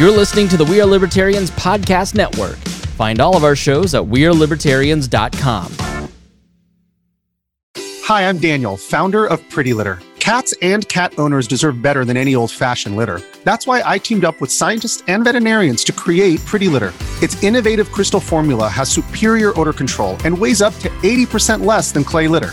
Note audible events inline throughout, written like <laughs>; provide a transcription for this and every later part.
You're listening to the We Are Libertarians Podcast Network. Find all of our shows at WeareLibertarians.com. Hi, I'm Daniel, founder of Pretty Litter. Cats and cat owners deserve better than any old fashioned litter. That's why I teamed up with scientists and veterinarians to create Pretty Litter. Its innovative crystal formula has superior odor control and weighs up to 80% less than clay litter.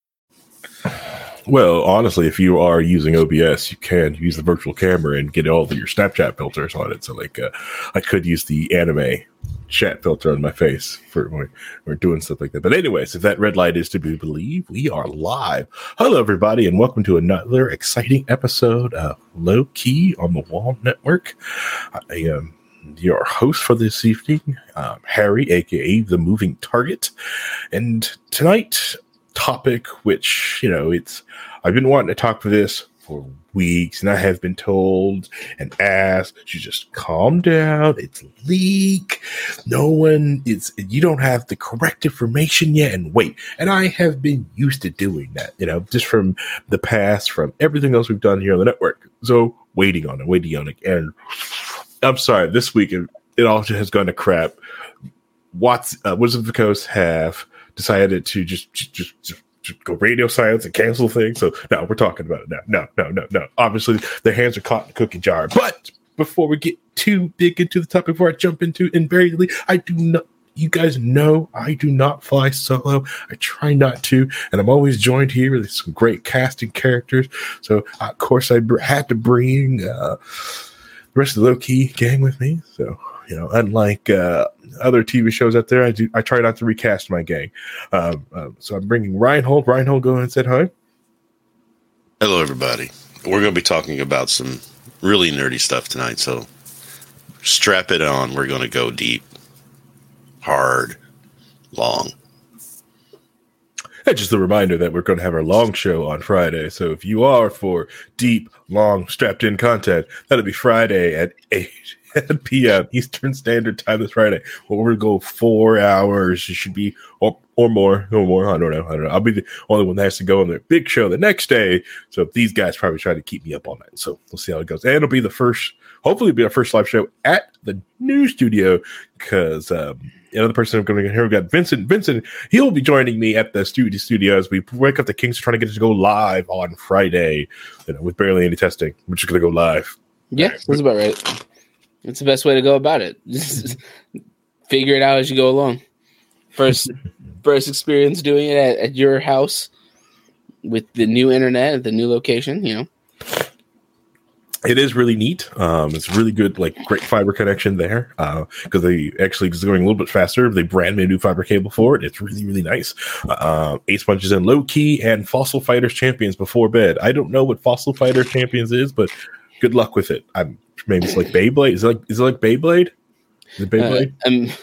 Well, honestly, if you are using OBS, you can use the virtual camera and get all of your Snapchat filters on it. So, like, uh, I could use the anime chat filter on my face for when we're doing stuff like that. But, anyways, if that red light is to be believed, we are live. Hello, everybody, and welcome to another exciting episode of Low Key on the Wall Network. I am your host for this evening, um, Harry, aka the Moving Target, and tonight topic, which, you know, it's, I've been wanting to talk for this for weeks and I have been told and asked to just calm down. It's leak. No one is, you don't have the correct information yet and wait. And I have been used to doing that, you know, just from the past, from everything else we've done here on the network. So waiting on it, waiting on it. And I'm sorry, this week it, it all has gone to crap. What's, uh, the Coast have decided to just, just, just, just go radio silence and cancel things. So no, we're talking about it now. No, no, no, no. Obviously, their hands are caught in the cookie jar. But before we get too big into the topic, before I jump into invariably, I do not. You guys know I do not fly solo. I try not to, and I'm always joined here with some great casting characters. So of course I br- had to bring uh, the rest of the low key gang with me. So you know, unlike uh, other TV shows out there, I do I try not to recast my gang. Um, um, so I'm bringing Reinhold. Reinhold, go ahead and say hi. Hello, everybody. We're going to be talking about some really nerdy stuff tonight. So strap it on. We're going to go deep, hard, long. And just a reminder that we're going to have our long show on Friday. So if you are for deep, long, strapped in content, that'll be Friday at 8 <laughs> p.m. Eastern Standard Time this Friday. We're gonna go four hours. It should be or or more, or more. I don't know. I don't know. I'll be the only one that has to go on the big show the next day. So these guys probably try to keep me up all night. So we'll see how it goes. And it'll be the first, hopefully, it'll be our first live show at the new studio because um, another person I'm going to hear we got Vincent. Vincent, he'll be joining me at the studio studio as we wake up the Kings trying to get it to go live on Friday, you know, with barely any testing. We're just going to go live. Yeah, that's about right. It's the best way to go about it. Just <laughs> figure it out as you go along. First, <laughs> first experience doing it at, at your house with the new internet at the new location. You know, it is really neat. Um, it's really good, like great fiber connection there because uh, they actually is going a little bit faster. They brand new fiber cable for it. It's really really nice. Uh, Ace Punches in low key and Fossil Fighters Champions before bed. I don't know what Fossil Fighter Champions is, but good luck with it. I'm maybe it's like Beyblade. Is it like is it like Beyblade? Is it Beyblade? Uh, um,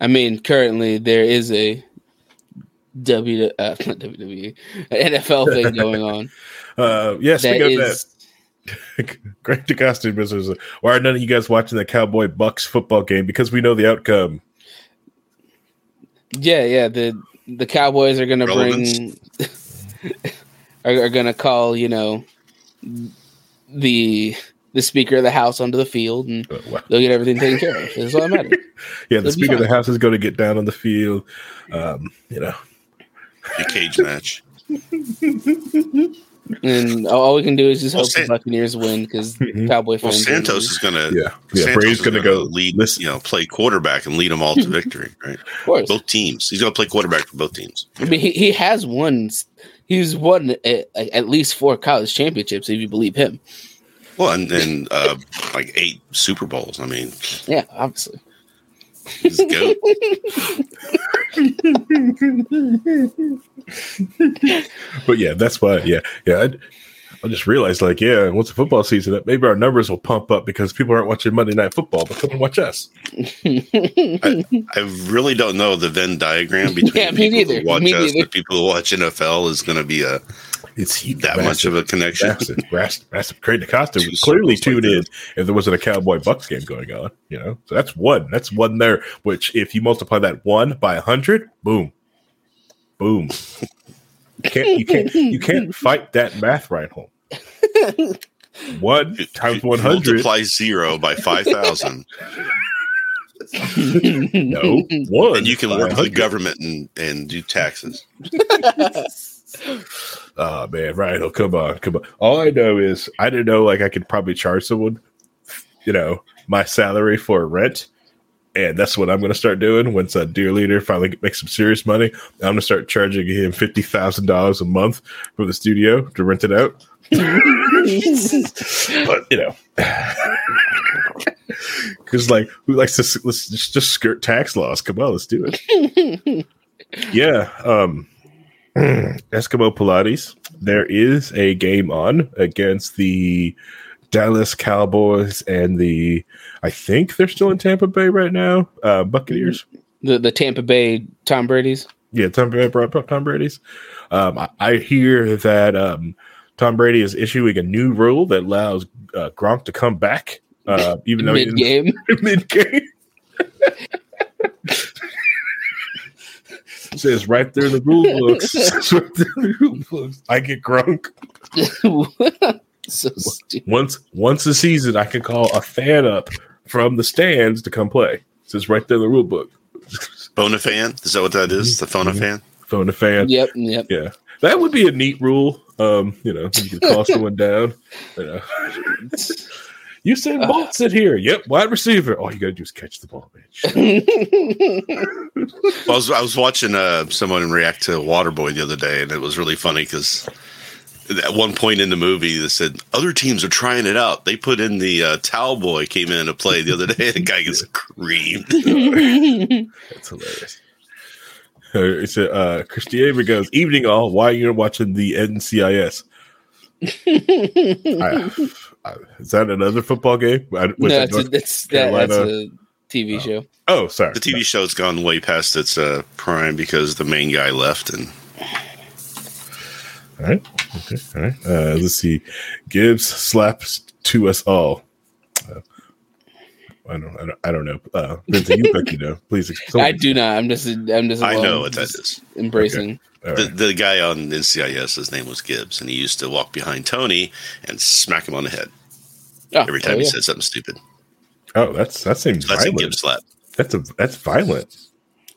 I mean, currently there is a W uh, <laughs> not WWE NFL thing going on. <laughs> uh, yeah, speaking of that, <laughs> Greg DeCosta was why are none of you guys watching the Cowboy Bucks football game because we know the outcome. Yeah, yeah. The the Cowboys are gonna Relevance. bring are, are gonna call, you know, the the Speaker of the House onto the field, and uh, wow. they'll get everything taken care of. That's all that matters. <laughs> yeah, the Speaker of the House is going to get down on the field. Um, you know, a cage match. <laughs> and all we can do is just well, hope San- the Buccaneers win because <laughs> mm-hmm. Cowboy fans. Well, Santos is going to yeah yeah Brady's going to go lead listen. you know play quarterback and lead them all to victory right. Of course, both teams. He's going to play quarterback for both teams. I mean, he, he has won. He's won at, at least four college championships if you believe him. Well, and, and uh, like eight Super Bowls. I mean, Yeah, obviously. he's a goat. <laughs> But yeah, that's why. Yeah, yeah. I, I just realized, like, yeah, once the football season up, maybe our numbers will pump up because people aren't watching Monday Night Football, but come and watch us. I really don't know the Venn diagram <laughs> between Yeah, people neither. who watch Me us neither. and people who watch NFL is going to be a It's huge, that much of a connection. massive, massive, massive. Craig DaCosta Two would clearly circles like in if there wasn't a Cowboy Bucks game going on. You know, so that's one. That's one there. Which, if you multiply that one by a hundred, boom, boom. You can't you can't you can't <laughs> fight that math right home. One times one hundred. Multiply zero by <laughs> five thousand, No, one. and you can work for the government and, and do taxes. <laughs> Oh man, right? Oh, come on, come on. All I know is I didn't know like I could probably charge someone, you know, my salary for rent, and that's what I'm going to start doing once a dear leader finally makes some serious money. I'm going to start charging him fifty thousand dollars a month for the studio to rent it out. <laughs> but you know, <laughs> because like who likes to let's just, just skirt tax laws? Come on, let's do it. <laughs> yeah. Um. Eskimo Pilates. There is a game on against the Dallas Cowboys and the. I think they're still in Tampa Bay right now. Uh, Buccaneers. The the Tampa Bay Tom Brady's. Yeah, Tom, Brady- Tom Brady's. Um, I, I hear that um, Tom Brady is issuing a new rule that allows uh, Gronk to come back, uh, even though Mid game. mid game. Says right there in the rule books. <laughs> Right there in the rule books. I get Gronk <laughs> so once once a season. I can call a fan up from the stands to come play. Says right there in the rule book. Phone a fan? Is that what that is? The phone a fan? Phone a fan. Yep, yep. Yeah, that would be a neat rule. Um, you know, you can call <laughs> someone down. You, know. You said Bolt sit here. Yep, wide receiver. All you gotta do is catch the ball, bitch. <laughs> Well, I was I was watching uh, someone react to Waterboy the other day, and it was really funny because at one point in the movie, they said other teams are trying it out. They put in the uh, towel boy came in to play the other day, and the guy gets creamed. <laughs> That's hilarious. Uh, It's a uh, Christiana goes evening all. Why you're watching the NCIS? I, <laughs> I, is that another football game? Was no, that it's a, North that's that, that's a TV show. oh, sorry. The TV show's gone way past its uh, prime because the main guy left, and All right. Okay. All right. Uh, let's see. Gibbs slaps to us all. I don't. I don't. I don't know. Uh, Vincent, you think you know? Please. explain. I do not. I'm just. I'm just. I know alone, what that just. Embracing. All The, right. the guy on NCIS, his name was Gibbs, and he used to walk behind Tony and smack him on the head Oh, every time oh, he yeah. said something stupid. Oh, that's that seems That's a violent. Gibbs slap. That's a that's violent.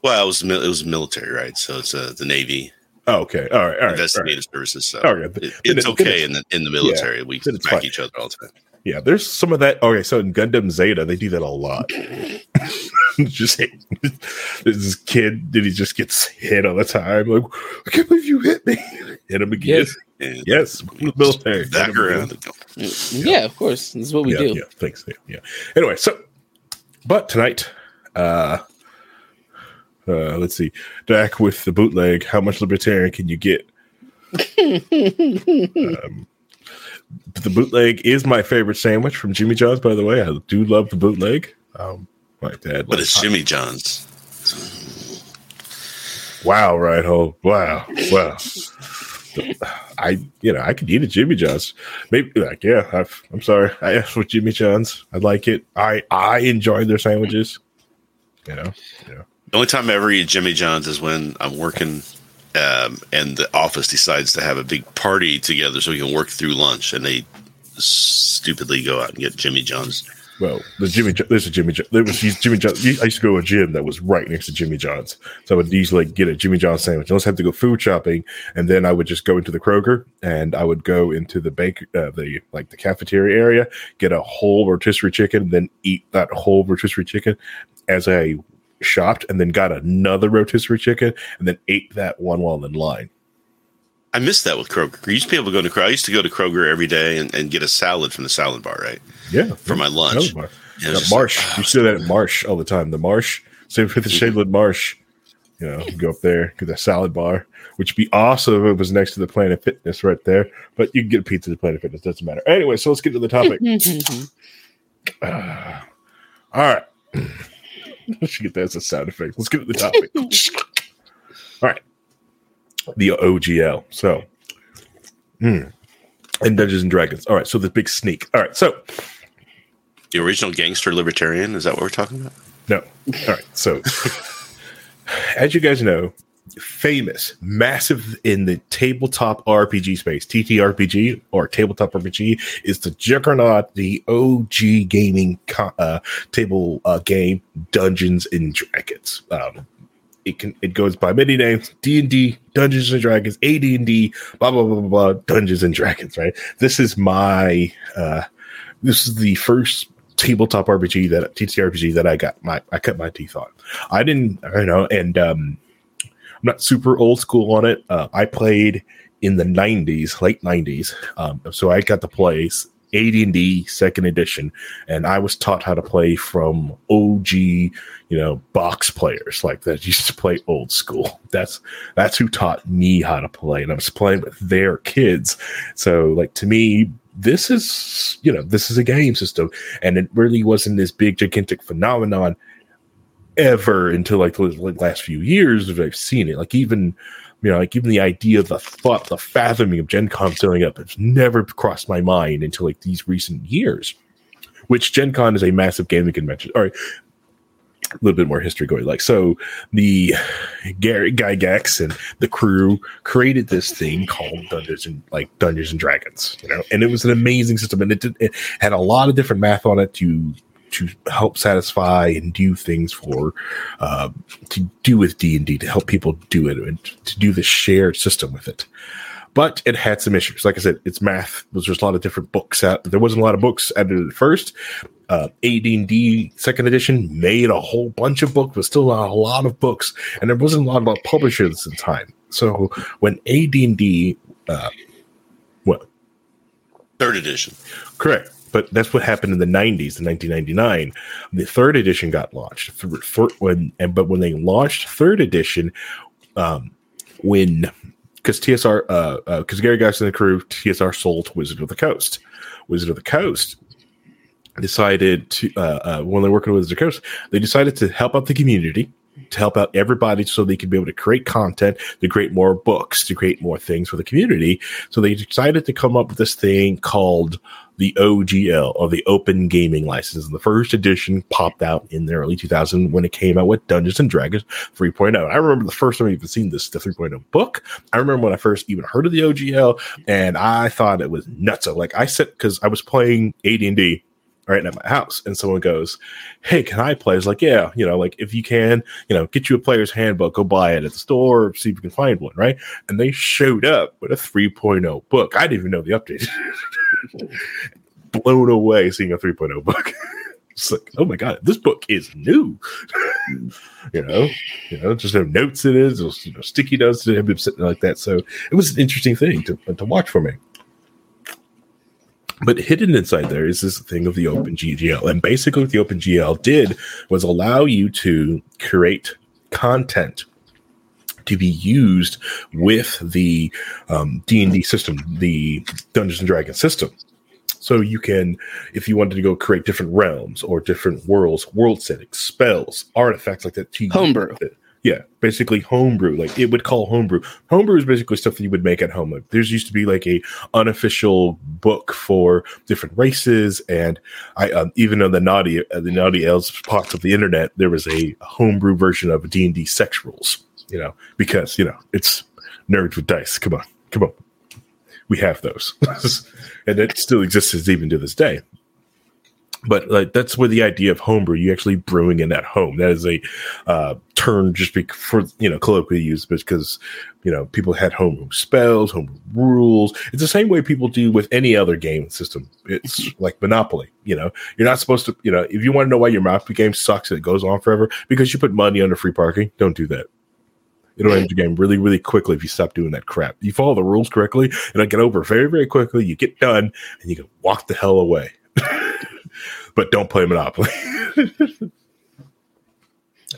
Well, it was it was military, right? So it's uh, the Navy Oh, okay. All right. All right. All right. investigative services. So Oh, yeah. It, it- it's okay it's- in the in the military. we then it's smack each other all the time. Yeah, there's some of that. Okay, so in Gundam Zeta, they do that a lot. <laughs> just hit, this kid, did he just gets hit all the time? Like, I can't believe you hit me. <laughs> Hit him again. Yes. And Yes, military. back Hit him Yeah, of course. This is what we yeah, do. Yeah, thanks. Yeah, yeah. Anyway, so but tonight, uh uh let's see. Dak with the bootleg, how much libertarian can you get? <laughs> um, the bootleg is my favorite sandwich from Jimmy John's, by the way. I do love the bootleg. Um my dad. But it's hot- Jimmy John's. Wow, right hole. Wow. Wow. I you know I could eat a Jimmy John's. Maybe like yeah. I've, I'm sorry. I asked for Jimmy John's. I like it. I I enjoy their sandwiches. You know. Yeah. The only time I ever eat Jimmy John's is when I'm working um, and the office decides to have a big party together so we can work through lunch and they stupidly go out and get Jimmy John's. Well, the Jimmy there's a Jimmy there was Jimmy John. I used to go to a gym that was right next to Jimmy John's, so I would usually get a Jimmy John's sandwich. I always have to go food shopping, and then I would just go into the Kroger and I would go into the bake uh, the like the cafeteria area, get a whole rotisserie chicken, then eat that whole rotisserie chicken as I shopped, and then got another rotisserie chicken, and then ate that one while in line. I missed that with Kroger. You used to be able to go to Kroger. I used to go to Kroger every day and, and get a salad from the salad bar, right? Yeah, For my lunch. Salad bar. Yeah, Yeah, Marsh. like, you see that at Marsh all the time. The Marsh, same with the Mhm. Shadewood Marsh. You know, you go up there, get that salad bar, which would be awesome if it was next to the Planet Fitness right there. But you can get a pizza at the Planet Fitness, doesn't matter. Anyway, so let's get to the topic. <laughs> Ah, all right. <laughs> I should get that as a sound effect. Let's get to the topic. <laughs> all right. The OGL. So, hmm. and Dungeons and Dragons. All right. So the big sneak. All right. So, The original gangster libertarian. Is that what we're talking about? No. All right. So, <laughs> as you guys know, famous, massive in the tabletop RPG space, TTRPG or tabletop RPG is the juggernaut, the OG gaming co- uh, table uh, game, Dungeons and Dragons. Um, it can it goes by many names: D and D, Dungeons and Dragons, AD and D, blah blah blah blah blah, Dungeons and Dragons. Right. This is my uh, this is the first tabletop RPG that TTRPG that I got my I cut my teeth on. I didn't I know and um not super old school on it. Uh, I played in the 90s, late 90s. Um, so I got to play AD&D second edition and I was taught how to play from OG, you know, box players like that used to play old school. That's that's who taught me how to play and I was playing with their kids. So like to me this is you know this is a game system and it really wasn't this big gigantic phenomenon ever until like the last few years that I've seen it. Like even you know, like even the idea, the thought, the fathoming of Gen Con filling up has never crossed my mind until like these recent years. Which Gen Con is a massive gaming convention. All right. A little bit more history going. Like so the Gary Gygax and the crew created this thing called Dungeons and like Dungeons and Dragons, you know, and it was an amazing system and it, did, it had a lot of different math on it to to help satisfy and do things for uh, to do with D and D to help people do it and to do the shared system with it. But it had some issues. Like I said, it's math. There's just a lot of different books out. There wasn't a lot of books added at first. Uh, AD&D second edition made a whole bunch of books, but still not a lot of books, and there wasn't a lot of publishers at the time. So when AD&D, uh, what Third edition. Correct. But that's what happened in the 90s, in 1999. The third edition got launched. For, for, when and but when they launched third edition, um, when because TSR, uh, because Gary Gygax and the crew, TSR sold Wizard of the Coast. Wizard of the Coast decided to uh, uh, when they're working with Wizard of the Coast, they decided to help out the community, to help out everybody, so they could be able to create content, to create more books, to create more things for the community. So they decided to come up with this thing called the OGL or the Open Gaming License. And the first edition popped out in the early 2000 when it came out with Dungeons and Dragons 3.0. I remember the first time I even seen this, the 3.0 book. I remember when I first even heard of the OGL, and I thought it was nuts. Like I said, because I was playing AD&D right at my house, and someone goes, "Hey, can I play?" It's like, "Yeah, you know, like if you can, you know, get you a player's handbook, go buy it at the store, see if you can find one, right?" And they showed up with a 3.0 book. I didn't even know the update. <laughs> Blown away seeing a 3.0 book. <laughs> It's like, oh my god, this book is new. <laughs> you know, you know, just have notes in it, just, you know, sticky notes been sitting like that. So it was an interesting thing to, to watch for me. But hidden inside there is this thing of the OpenGL. And basically, what the OpenGL did was allow you to create content to be used with the um, D&D system, the Dungeons and Dragons system. So you can, if you wanted to go create different realms or different worlds, world settings, spells, artifacts like that. To Homebrew. Yeah, basically homebrew. Like it would call homebrew. Homebrew is basically stuff that you would make at home. Like there's used to be like a unofficial book for different races, and I um, even on the naughty uh, the naughty elves parts of the internet, there was a homebrew version of D and D sex rules. You know, because you know it's nerds with dice. Come on, come on. We have those, <laughs> and it still exists even to this day but like that's where the idea of homebrew you actually brewing in at home that is a uh, term just be for you know colloquially used because you know people had homebrew spells homebrew rules it's the same way people do with any other game system it's <laughs> like monopoly you know you're not supposed to you know if you want to know why your monopoly game sucks and it goes on forever because you put money under free parking don't do that It'll end your game really, really quickly if you stop doing that crap. You follow the rules correctly, it'll get over very, very quickly. You get done, and you can walk the hell away. <laughs> but don't play Monopoly. <laughs>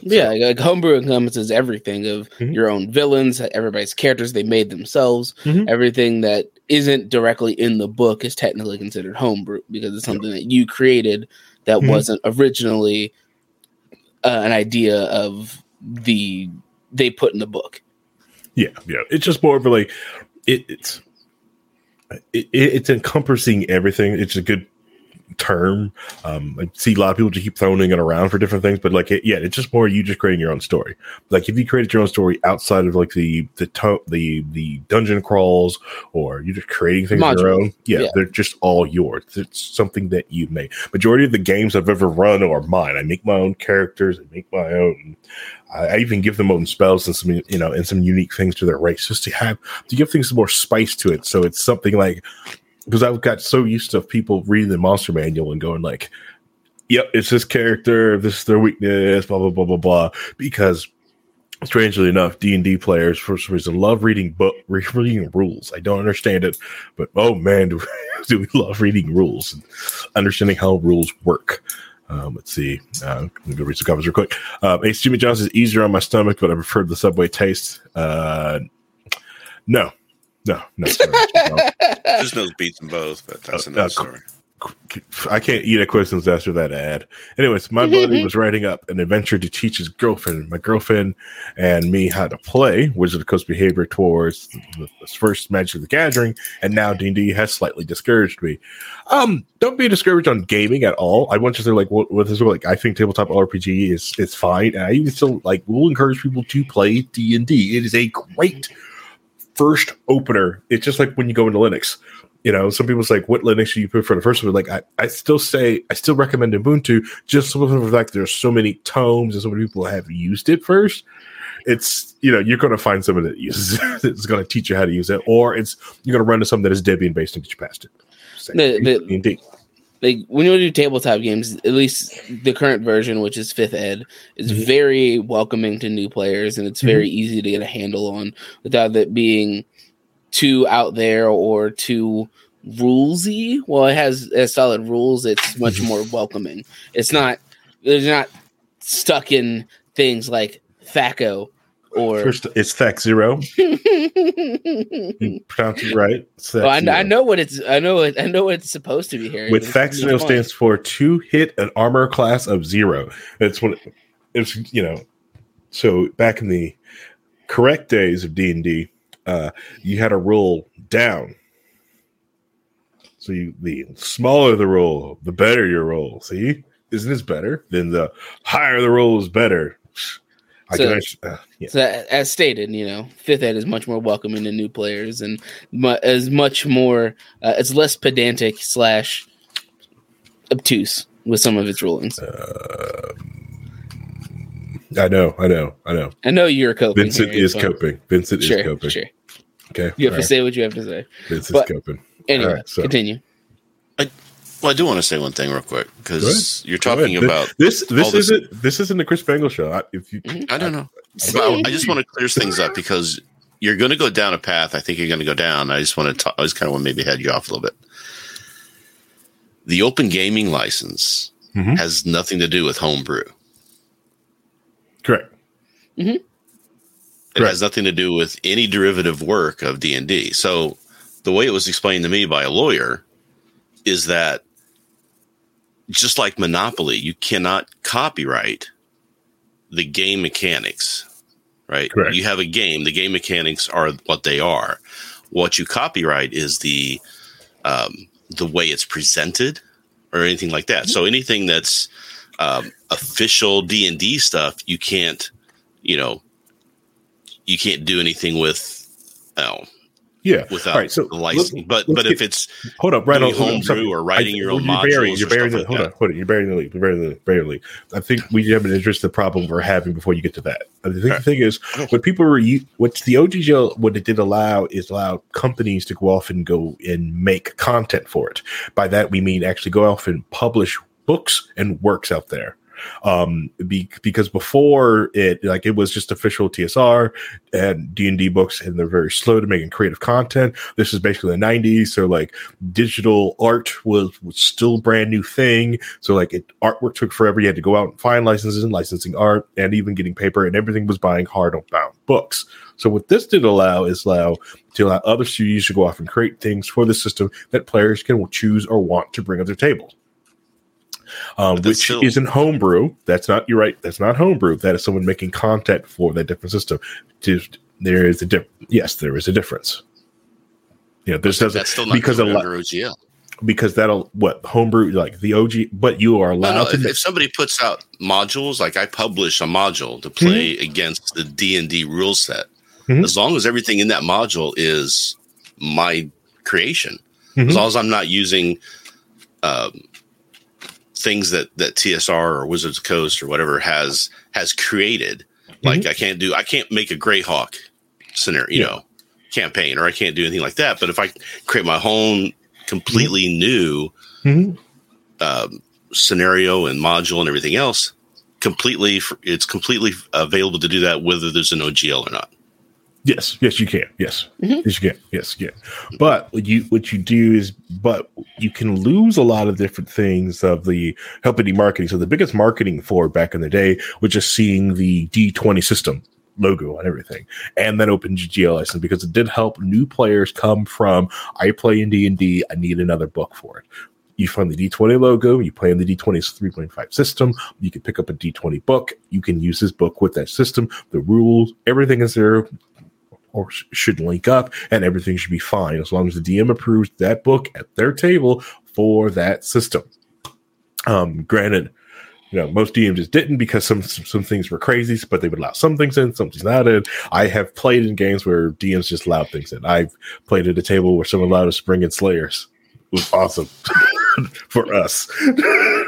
Yeah, like, like homebrew encompasses everything of Mhm. your own villains, everybody's characters they made themselves. Mhm. Everything that isn't directly in the book is technically considered homebrew because it's something that you created that Mhm. wasn't originally uh, an idea of the they put in the book. Yeah, yeah. It's just more of a like it, it's it, it's encompassing everything. It's a good term. Um, I see a lot of people just keep throwing it around for different things, but like it, yeah, it's just more you just creating your own story. Like if you created your own story outside of like the the to- the the dungeon crawls, or you're just creating things on your own, yeah, Yeah. they're just all yours. It's something that you made. Majority of the games I've ever run are mine. I make my own characters. I make my own. I, I even give them own spells and some you know and some unique things to their race just to have to give things more spice to it. So it's something like because I've got so used to people reading the monster manual and going like, "Yep, it's this character. This is their weakness." Blah blah blah blah blah. Because strangely enough, D and D players for some reason love reading book re- <laughs> reading rules. I don't understand it, but oh man, do, <laughs> do we love reading rules and understanding how rules work. Um, let's see. Uh, let me go read some comments real quick. Um, Ace Jimmy Johnson is easier on my stomach, but I prefer the Subway taste. Uh, no, no, no. sorry. No. <laughs> Just knows beats them both, but that's Uh, another uh, story. I can't eat a Quiznos after that ad. Anyways, my buddy was writing up an adventure to teach his girlfriend, my girlfriend, and me how to play Wizard of the Coast behavior towards the the first Magic the Gathering, and now D and D has slightly discouraged me. Um, don't be discouraged on gaming at all. I want to say like what, what is like I think tabletop RPG is is fine, and I even still like will encourage people to play D and D. It is a great first opener. It's just like when you go into Linux you know, some people's like, what Linux do you prefer the first one? Like, I, I still say, I still recommend Ubuntu just for the fact there's so many tomes and so many people have used it first. It's, you know, you're going to find someone that uses <laughs> it, that's going to teach you how to use it, or it's, you're going to run into something that is Debian based and get you past it. Same The- the- thing, D&D. Like when you do tabletop games, at least the current version, which is fifth ed, is Mhm. very welcoming to new players, and it's very easy to get a handle on without it being too out there or too rulesy. Well, it has, it has solid rules. It's much more welcoming. It's not. There's not stuck in things like THACO or. First, it's Thac Zero. <laughs> Pronounce it right. Well, I, I know what it's. I know. It, I know what it's supposed to be here. With Thac Zero stands for to hit an armor class of zero. That's what it's you know. So back in the correct days of D and D, uh, you had a roll down. So you the smaller the roll, the better your roll. See, isn't this better? Then the higher the roll is better. I So- uh, yeah. So as stated, you know, fifth ed is much more welcoming to new players and mu- is much more. Uh, it's less pedantic slash obtuse with some of its rulings. I know, I know, I know. I know you're coping. Vincent here, is so- coping. Vincent Sure, is coping. sure. Okay, You have all to right. say what you have to say. Vincent's but- coping. Anyway, right, so- continue. Well, I do want to say one thing real quick because you're talking about. this. This this- isn't. This isn't the Chris Bangle show. I, if you, I don't know. But I just want to clear things up because you're going to go down a path. I think you're going to go down. I just want to. Talk, I just kind of want to maybe head you off a little bit. The open gaming license Mhm. has nothing to do with homebrew. correct. It Correct. has nothing to do with any derivative work of D and D. So the way it was explained to me by a lawyer is that just like Monopoly, you cannot copyright the game mechanics. Right? Correct. You have a game. The game mechanics are what they are. What you copyright is the um, the way it's presented or anything like that. So anything that's um, official D and D stuff, you can't, you know, you can't do anything with, oh, Yeah. without All right. So the license. let's- but let's but get- if it's hold up, right on homebrew or writing your own you're modules you're or burying stuff the, like hold that. on, hold on. You're burying the. You're burying the burying the lead. I think we have an address the problem we're having before you get to that. I think the thing is, what people were what the OGL what it did allow is allow companies to go off and go and make content for it. By that we mean actually go off and publish books and works out there. Um be, because before it like it was just official tsr and d&d books and they're very slow to making creative content. This is basically the 90s so like digital art was, was still brand new thing. So like it artwork took forever. You had to go out and find licenses and licensing art and even getting paper and everything was buying hard bound books. So what this did allow is allow to allow other studios to go off and create things for the system that players can choose or want to bring to their table um, which still- isn't homebrew. That's not you're right. That's not homebrew. That is someone making content for that different system. There is a diff- Yes, there is a difference. You know, this doesn't That's still not because a lot OGL. because that'll what homebrew like the OG, but you are allowed no, to. if, if somebody puts out modules, like I publish a module to play against the D and D rule set, Mhm. as long as everything in that module is my creation, Mhm. as long as I'm not using um, things that that TSR or Wizards of Coast or whatever has has created. Like I can't do, I can't make a Greyhawk scenario, you Yeah. know, campaign, or I can't do anything like that. But if I create my own completely new Mhm. um, scenario and module and everything else completely it's completely available to do that whether there's an ogl or not Yes, yes, you can. Yes, mm-hmm. yes, you can. Yes, you can. But what you what you do is, but you can lose a lot of different things of the helping the marketing. So the biggest marketing for back in the day was just seeing the D twenty system logo and everything, and then open GL license because it did help new players come from I play in D and D. I need another book for it. You find the D20 logo, you play in the D20's 3.5 system, you can pick up a D20 book, you can use this book with that system, the rules, everything is there or should link up and everything should be fine as long as the DM approves that book at their table for that system. Um, granted, you know, most DMs just didn't because some, some some things were crazy, but they would allow some things in, some things not in. I have played in games where DMs just allowed things in. I've played at a table where someone allowed us to bring in Slayers. It was awesome <laughs> for us. <laughs>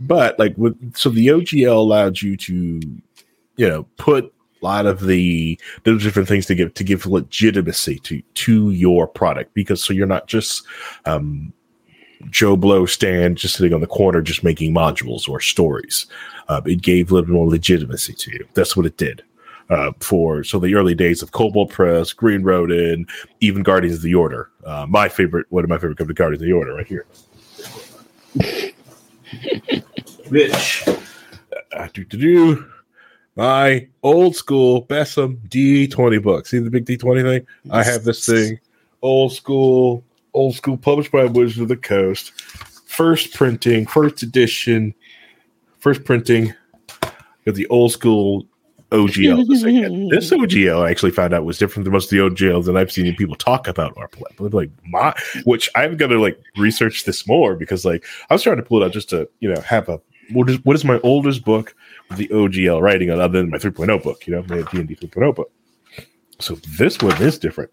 but like with so the OGL allowed you to, you know, put a lot of the those different things to give to give legitimacy to to your product because so you're not just um Joe Blow stand just sitting on the corner just making modules or stories. Uh, it gave a little more legitimacy to you. That's what it did. Uh, for so the early days of Kobold Press, Green Ronin, even Guardians of the Order. Uh, my favorite, one of my favorite company, Guardians of the Order, right here. Which uh, do to do my old school BESM D20 book. See the big D20 thing? I have this thing, old school, old school, published by Wizards of the Coast. First printing, first edition, first printing Got the old school OGL. <laughs> This, OGL I actually found out was different than most of the OGLs that I've seen people talk about or play. Like my, which I'm gonna like research this more because like I was trying to pull it out just to you know have a what is what is my oldest book with the OGL writing on other than my 3.0 book, you know, my D and D 3.0 book. So this one is different.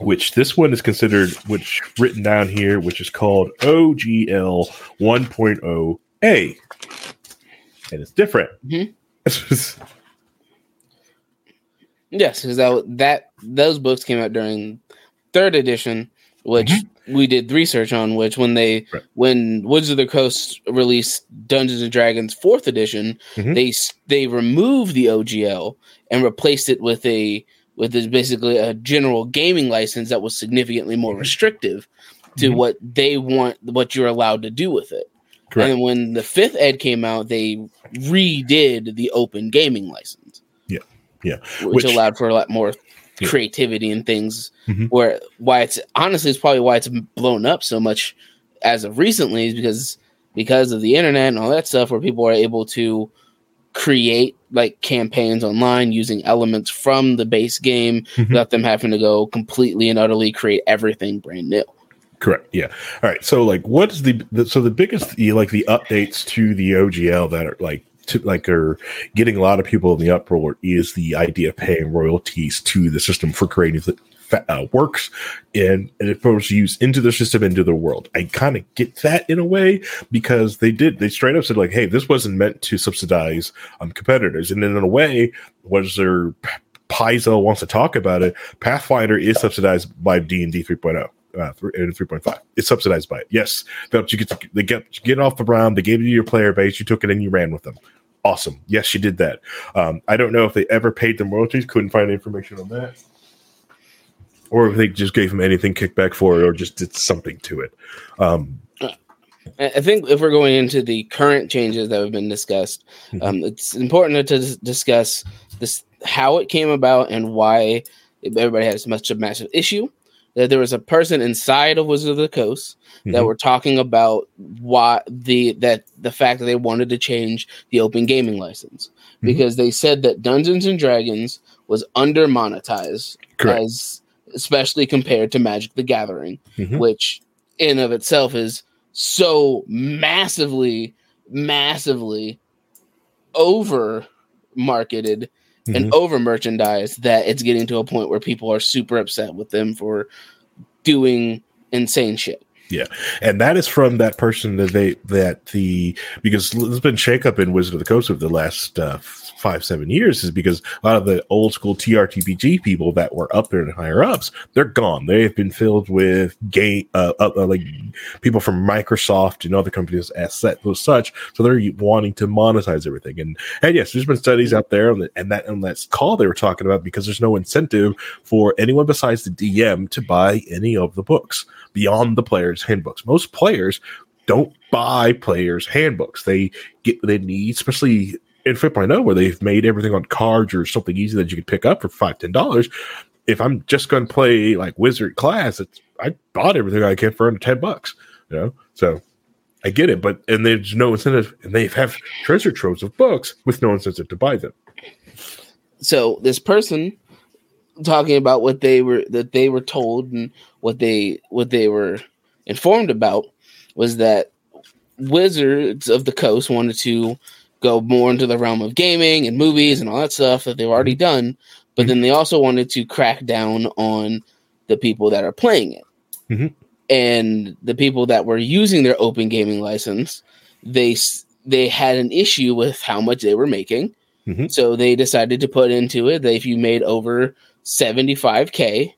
Which this one is considered, which written down here, which is called OGL 1.0A, and it's different. Mhm. <laughs> Yes, because that that those books came out during third edition, which we did research on. Which when they Right. when Wizards of the Coast released Dungeons and Dragons fourth edition, Mhm. they they removed the OGL and replaced it with a with this basically a general gaming license that was significantly more restrictive to Mhm. what they want what you're allowed to do with it. Correct. And when the fifth ed came out, they redid the open gaming license. Yeah. Yeah. Which, Which- allowed for a lot more Yeah. creativity and things Mhm. where why it's honestly it's probably why it's blown up so much as of recently is because because of the internet and all that stuff where people are able to create like campaigns online using elements from the base game Mhm. without them having to go completely and utterly create everything brand new. Correct. Yeah. All right. So, like, what is the, the so the biggest like the updates to the OGL that are like to like are getting a lot of people in the uproar is the idea of paying royalties to the system for creating uh, works and and supposed to use into the system into the world. I kind of get that in a way because they did they straight up said like, hey, this wasn't meant to subsidize um competitors, and then in a way, was there Paizo wants to talk about it. Pathfinder is subsidized by D and D 3.0 uh, and three point five. It's subsidized by it. Yes, but you get to, they get get off the ground. They gave you your player base. You took it and you ran with them. Awesome. Yes, she did that. Um, I don't know if they ever paid them royalties. Couldn't find information on that, or if they just gave them anything kickback for it, or just did something to it. Um, I think if we're going into the current changes that have been discussed, Mhm. um, it's important to dis- discuss this how it came about and why everybody has such a massive issue. That there was a person inside of Wizard of the Coast that Mhm. were talking about why the that the fact that they wanted to change the open gaming license Mhm. because they said that Dungeons and Dragons was under monetized as especially compared to Magic the Gathering, Mhm. which in of itself is so massively, massively over marketed and Mhm. over merchandised that it's getting to a point where people are super upset with them for doing insane shit. Yeah, and that is from that person that they that the because there's been shakeup in Wizard of the Coast over the last uh, five seven years is because a lot of the old school TTRPG people that were up there and higher ups they're gone. They have been filled with game uh, uh, uh, like people from Microsoft and other companies as such. So they're wanting to monetize everything. And and yes, there's been studies out there on the, and that on that call they were talking about because there's no incentive for anyone besides the DM to buy any of the books beyond the player's handbooks. Most players don't buy players' handbooks. They get they need, especially in 5.0, where they've made everything on cards or something easy that you can pick up for five, ten dollars. If I'm just going to play like wizard class, it's I bought everything I can for under ten bucks. You know, so I get it, but and there's no incentive, and they have treasure troves of books with no incentive to buy them. so this person talking about what they were that they were told and what they what they were informed about was that wizards of the coast wanted to go more into the realm of gaming and movies and all that stuff that they've already done but then they also wanted to crack down on the people that are playing it Mhm. and the people that were using their open gaming license they they had an issue with how much they were making Mhm. so they decided to put into it that if you made over 75k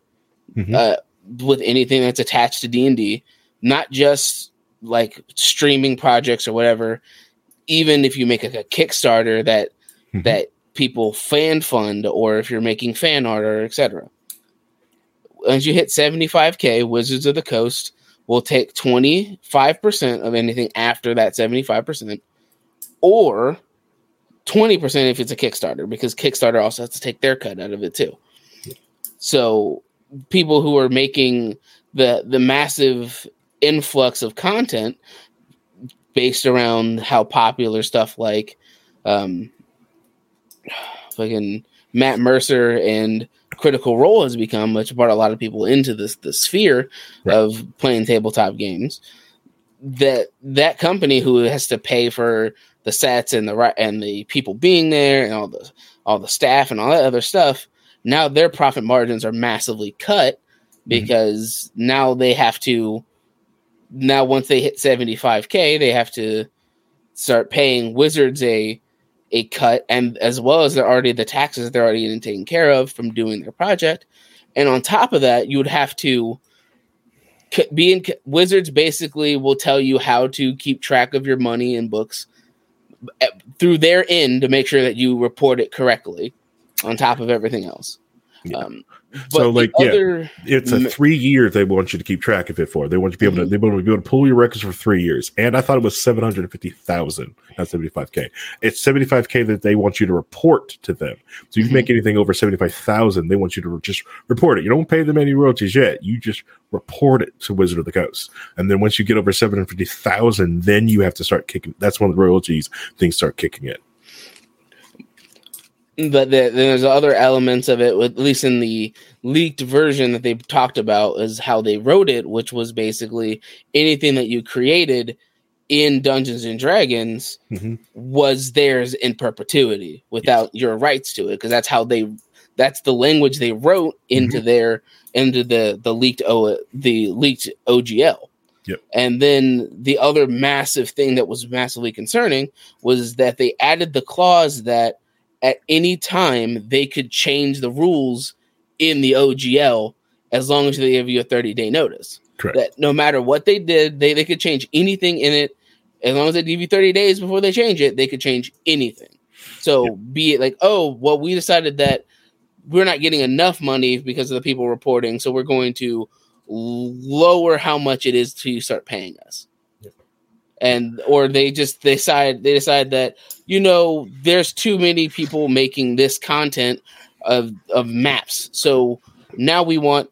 Mhm. uh, with anything that's attached to D&D, not just like streaming projects or whatever, even if you make like a Kickstarter that Mhm. that people fan fund or if you're making fan art or etc. Once you hit 75k, Wizards of the Coast will take 25% of anything after that 75% or 20% if it's a Kickstarter because Kickstarter also has to take their cut out of it too. So people who are making the the massive influx of content based around how popular stuff like um fucking Matt Mercer and Critical Role has become, which brought a lot of people into this the sphere Right. of playing tabletop games. That that company who has to pay for the sets and the ri- and the people being there and all the all the staff and all that other stuff, now their profit margins are massively cut because now they have to now once they hit 75k they have to start paying wizards a a cut and as well as they're already the taxes they're already getting taken care of from doing their project. And on top of that you would have to be in wizards basically will tell you how to keep track of your money and books eh, through their end to make sure that you report it correctly on top of everything else Yeah. um, So, like, yeah. It's a three year they want you to keep track of it for. They want you to be able to they want to be able to pull your records for three years. And I thought it was seven hundred and fifty thousand, not seventy five k. It's seventy five k that they want you to report to them. So if you make anything over seventy five thousand, they want you to just report it. You don't pay them any royalties yet. You just report it to Wizard of the Coast. And then once you get over seven hundred fifty thousand, then you have to start kicking. That's when the royalties things start kicking in. But the, there's other elements of it with, at least in the leaked version that they talked about is how they wrote it which was basically anything that you created in dungeons and dragons Mhm. was theirs in perpetuity without your rights to it because that's how they that's the language they wrote into their into the the leaked o the leaked ogl Yep. and then the other massive thing that was massively concerning was that they added the clause that at any time they could change the rules in the OGL as long as they give you a 30 day notice. Correct. that no matter what they did, they, they could change anything in it. As long as they give you 30 days before they change it, they could change anything. So be it like, oh, well, we decided that we're not getting enough money because of the people reporting, so we're going to lower how much it is to start paying us. And or they just they decide they decide that you know there's too many people making this content of of maps. So now we want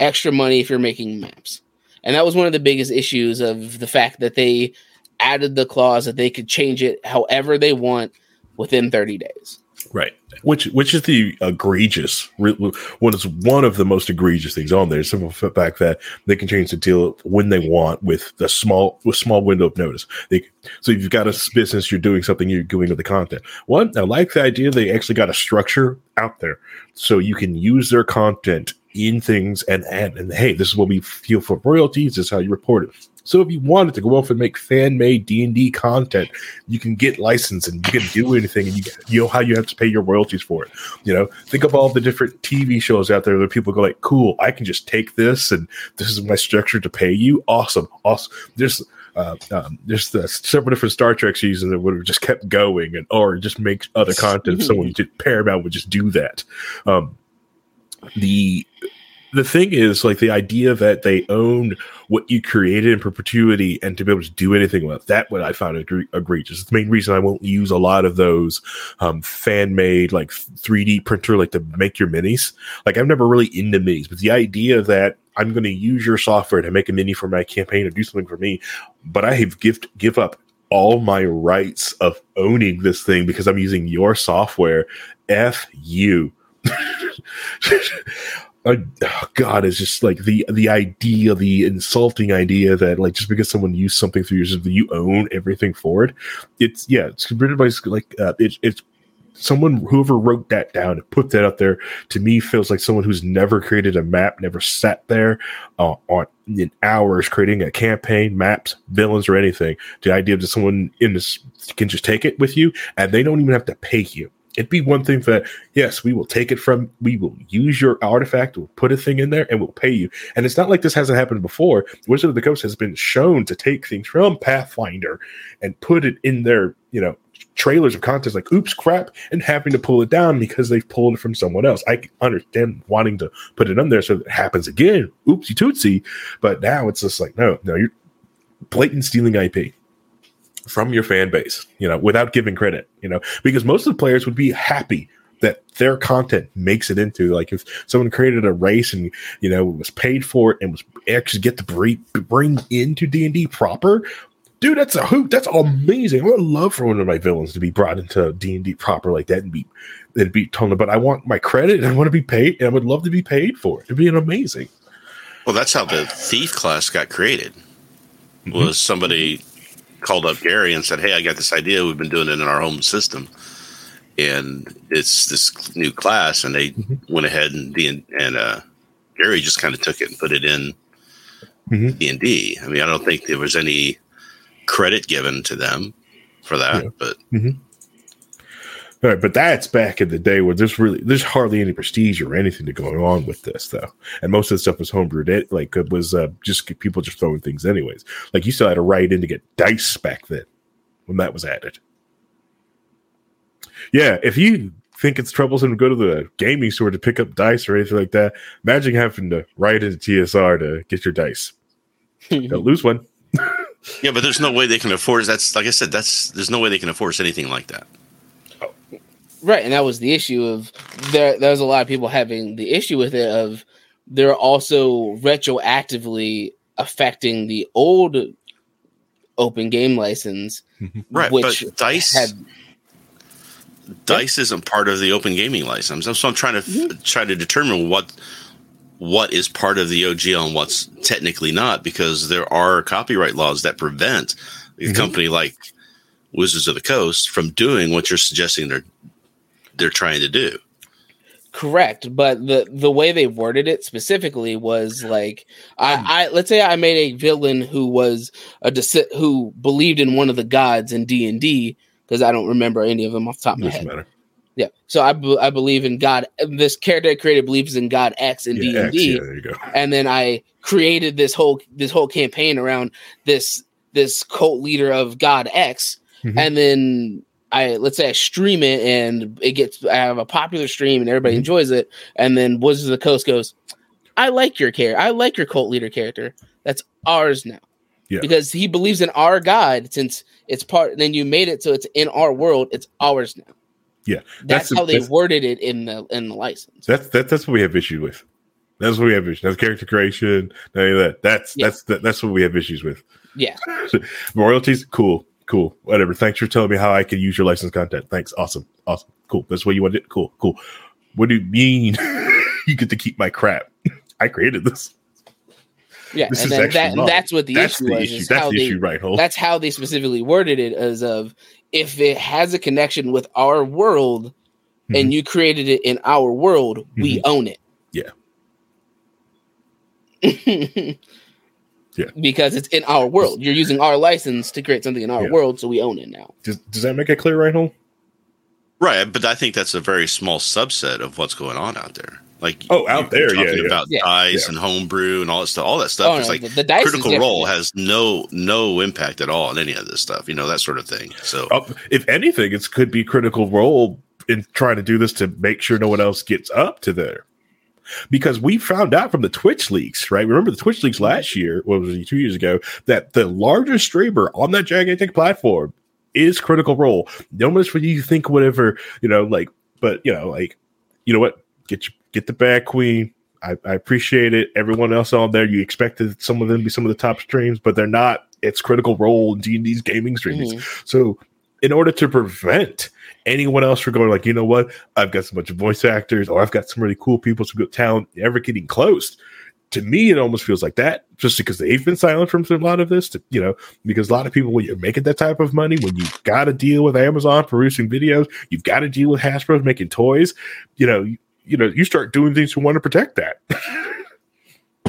extra money if you're making maps. And that was one of the biggest issues of the fact that they added the clause that they could change it however they want within 30 days. Right. Which which is the egregious what is one of the most egregious things on there. Simple fact that they can change the deal when they want with the small with small window of notice. They so you've got a business, you're doing something, you're doing with the content. One, I like the idea they actually got a structure out there so you can use their content in things and add and hey, this is what we feel for royalties. This is how you report it. So if you wanted to go off and make fan made D and D content, you can get licensed and you can do anything, and you you know how you have to pay your royalties for it. You know, think of all the different TV shows out there where people go like, "Cool, I can just take this and this is my structure to pay you." Awesome, awesome. There's uh, um, there's the several different Star Trek seasons that would have just kept going, and or just make other content. Someone did Paramount would just do that. Um, the the thing is like the idea that they own what you created in perpetuity and to be able to do anything with that what i found egregious. It's the main reason i won't use a lot of those um, fan made like 3d printer like to make your minis. Like i'm never really into minis but the idea that i'm going to use your software to make a mini for my campaign or do something for me but i have gift give up all my rights of owning this thing because i'm using your software. F you <laughs> oh God, it's just like the the idea, the insulting idea that like just because someone used something through yours, you own everything for it. It's yeah, it's converted by like uh, it, it's someone whoever wrote that down and put that out there to me feels like someone who's never created a map, never sat there uh, on in hours creating a campaign, maps, villains, or anything. The idea that someone in this can just take it with you and they don't even have to pay you it'd be one thing that. Yes, we will take it from, we will use your artifact, we'll put a thing in there, and we'll pay you. And it's not like this hasn't happened before. Wizard of the Coast has been shown to take things from Pathfinder and put it in their, you know, trailers of content like oops crap and having to pull it down because they've pulled it from someone else. I understand wanting to put it on there so it happens again. Oopsie tootsie but now it's just like no no you're blatant stealing ip from your fan base, you know, without giving credit, you know, because most of the players would be happy that their content makes it into like if someone created a race and you know was paid for it and was actually get to bring, bring into d&d proper dude that's a hoot. That's amazing. I would love for one of my villains to be brought into d&d proper like that and be and be told but i want my credit and i want to be paid and i would love to be paid for it. It'd be an amazing. Well that's how the thief class got created was somebody called up Gary and said, "Hey, I got this idea. We've been doing it in our home system, and it's this new class." And they mm-hmm. went ahead and and uh, Gary just kind of took it and put it in mm-hmm. D and D. I mean, I don't think there was any credit given to them for that, yeah. but mm-hmm. All right, but that's back in the day where there's really there's hardly any prestige or anything to going on with this though, and most of the stuff was homebrewed. It like it was uh, just people just throwing things anyways. Like you still had to write in to get dice back then when that was added. Yeah, if you think it's troublesome to go to the gaming store to pick up dice or anything like that, imagine having to write into TSR to get your dice. <laughs> Don't lose one. yeah, but there's no way they can afford. That's like I said. That's there's no way they can afford anything like that. Right, and that was the issue of there. There was a lot of people having the issue with it of they're also retroactively affecting the old open game license, mm-hmm. right? Which but Dice had, Dice isn't part of the open gaming license, so I'm trying to mm-hmm. try to determine what what is part of the OGL and what's technically not, because there are copyright laws that prevent a mm-hmm. company like Wizards of the Coast from doing what you're suggesting they're they're trying to do. Correct, but the the way they worded it specifically was like I, hmm. I let's say I made a villain who was a deci- who believed in one of the gods in D and D because I don't remember any of them off the top of my head. Matter. Yeah. So I, be- I believe in God. This character I created believes in God X and D and D. there you go. and then I created this whole this whole campaign around this this cult leader of God X, Mhm. and then I let's say I stream it and it gets I have a popular stream and everybody Mhm. enjoys it, and then Wizards of the Coast goes, I like your character, I like your cult leader character. That's ours now. Yeah. Because he believes in our God since it's part then you made it so it's in our world, it's ours now. Yeah, That's, the- how they that's- worded it in the in the license. That's that, that's what we have issues with. That's what we have issues. That's character creation. none of that. That's Yeah. that's that, that's what we have issues with. Yeah. <laughs> Royalties, cool, cool, whatever. Thanks for telling me how I can use your licensed content. Thanks, awesome, awesome, cool. That's what you want. Cool, cool. What do you mean? <laughs> you get to keep my crap? <laughs> I created this. Yeah, This and then that, that's what the That's issue the was. issue. is That's how the they, issue, right? Hole. That's how they specifically worded it as of if it has a connection with our world and mm-hmm. you created it in our world, we mm-hmm. own it. Yeah. <laughs> yeah. Because it's in our world. You're using our license to create something in our Yeah. world, so we own it now. Does, does that make it clear, right? Hole? Right, but I think that's a very small subset of what's going on out there. Like Oh, out you're there, yeah, talking yeah. about Yeah. dice Yeah. and homebrew and all that stuff. All that stuff Oh, is no, like the- the dice is critical role has no no impact at all on any of this stuff. You know that sort of thing. So Uh, if anything, it could be critical role in trying to do this to make sure no one else gets up to there. Because we found out from the Twitch leaks, right? Remember the Twitch leaks mm-hmm. last year, what was it, two years ago, that the largest streamer on that gigantic platform is Critical Role. No much for you think whatever, you know, like, but you know, like, you know what? Get your, get the bad queen. I, I appreciate it. Everyone else on there, you expected some of them to be some of the top streams, but they're not. It's Critical Role and D and D's gaming streams. Mm-hmm. So, in order to prevent anyone else for going, like, you know what, I've got so much voice actors, or I've got some really cool people, some good talent, ever getting close. To me, it almost feels like that, just because they've been silent from a lot of this. To, you know, because a lot of people, when you're making that type of money, when you've got to deal with Amazon producing videos, you've got to deal with Hasbro making toys. You know, you, you know, you start doing things to want to protect that.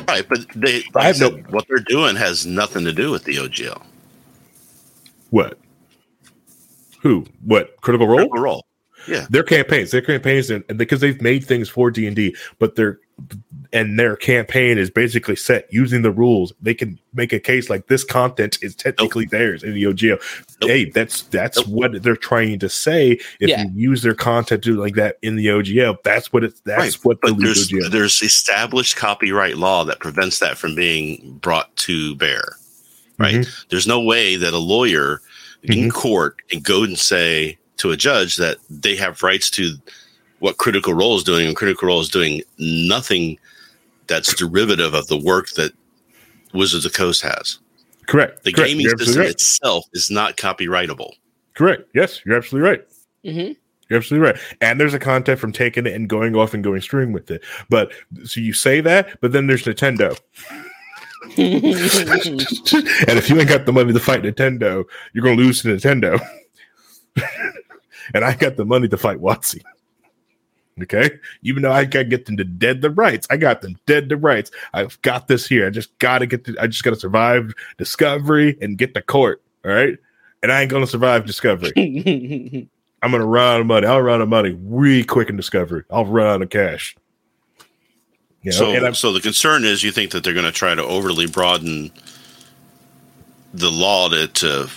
right, but they like I have no- what they're doing has nothing to do with the OGL. what? Who? What? Critical Role? Critical role. Yeah. their campaigns, their campaigns, and, and because they've made things for D and D, but their and their campaign is basically set using the rules. They can make a case like this content is technically theirs in the OGL. Nope. Hey, that's that's Nope. what they're trying to say. If Yeah. you use their content to like that in the OGL, that's what it's that's right. what the but there's OGL. there's established copyright law that prevents that from being brought to bear. Right. Mm-hmm. There's no way that a lawyer in court and go and say to a judge that they have rights to what Critical Role is doing, and Critical Role is doing nothing that's derivative of the work that Wizards of the Coast has. Correct. The Correct. gaming You're system right. itself is not copyrightable. Correct. Yes, you're absolutely right. Mhm. You're absolutely right. And there's a content from taking it and going off and going string with it. But so you say that, but then there's Nintendo. <laughs> and if you ain't got the money to fight Nintendo, you're gonna lose to Nintendo. <laughs> and I got the money to fight Watsy. Okay, even though I gotta get them to dead the rights, I got them dead the rights. I've got this here. I just gotta get. The, I just gotta survive discovery and get the court. All right, and I ain't gonna survive discovery. <laughs> I'm gonna run out of money. I'll run out of money really quick in discovery. I'll run out of cash. You know, so, and so the concern is you think that they're going to try to overly broaden the law to, to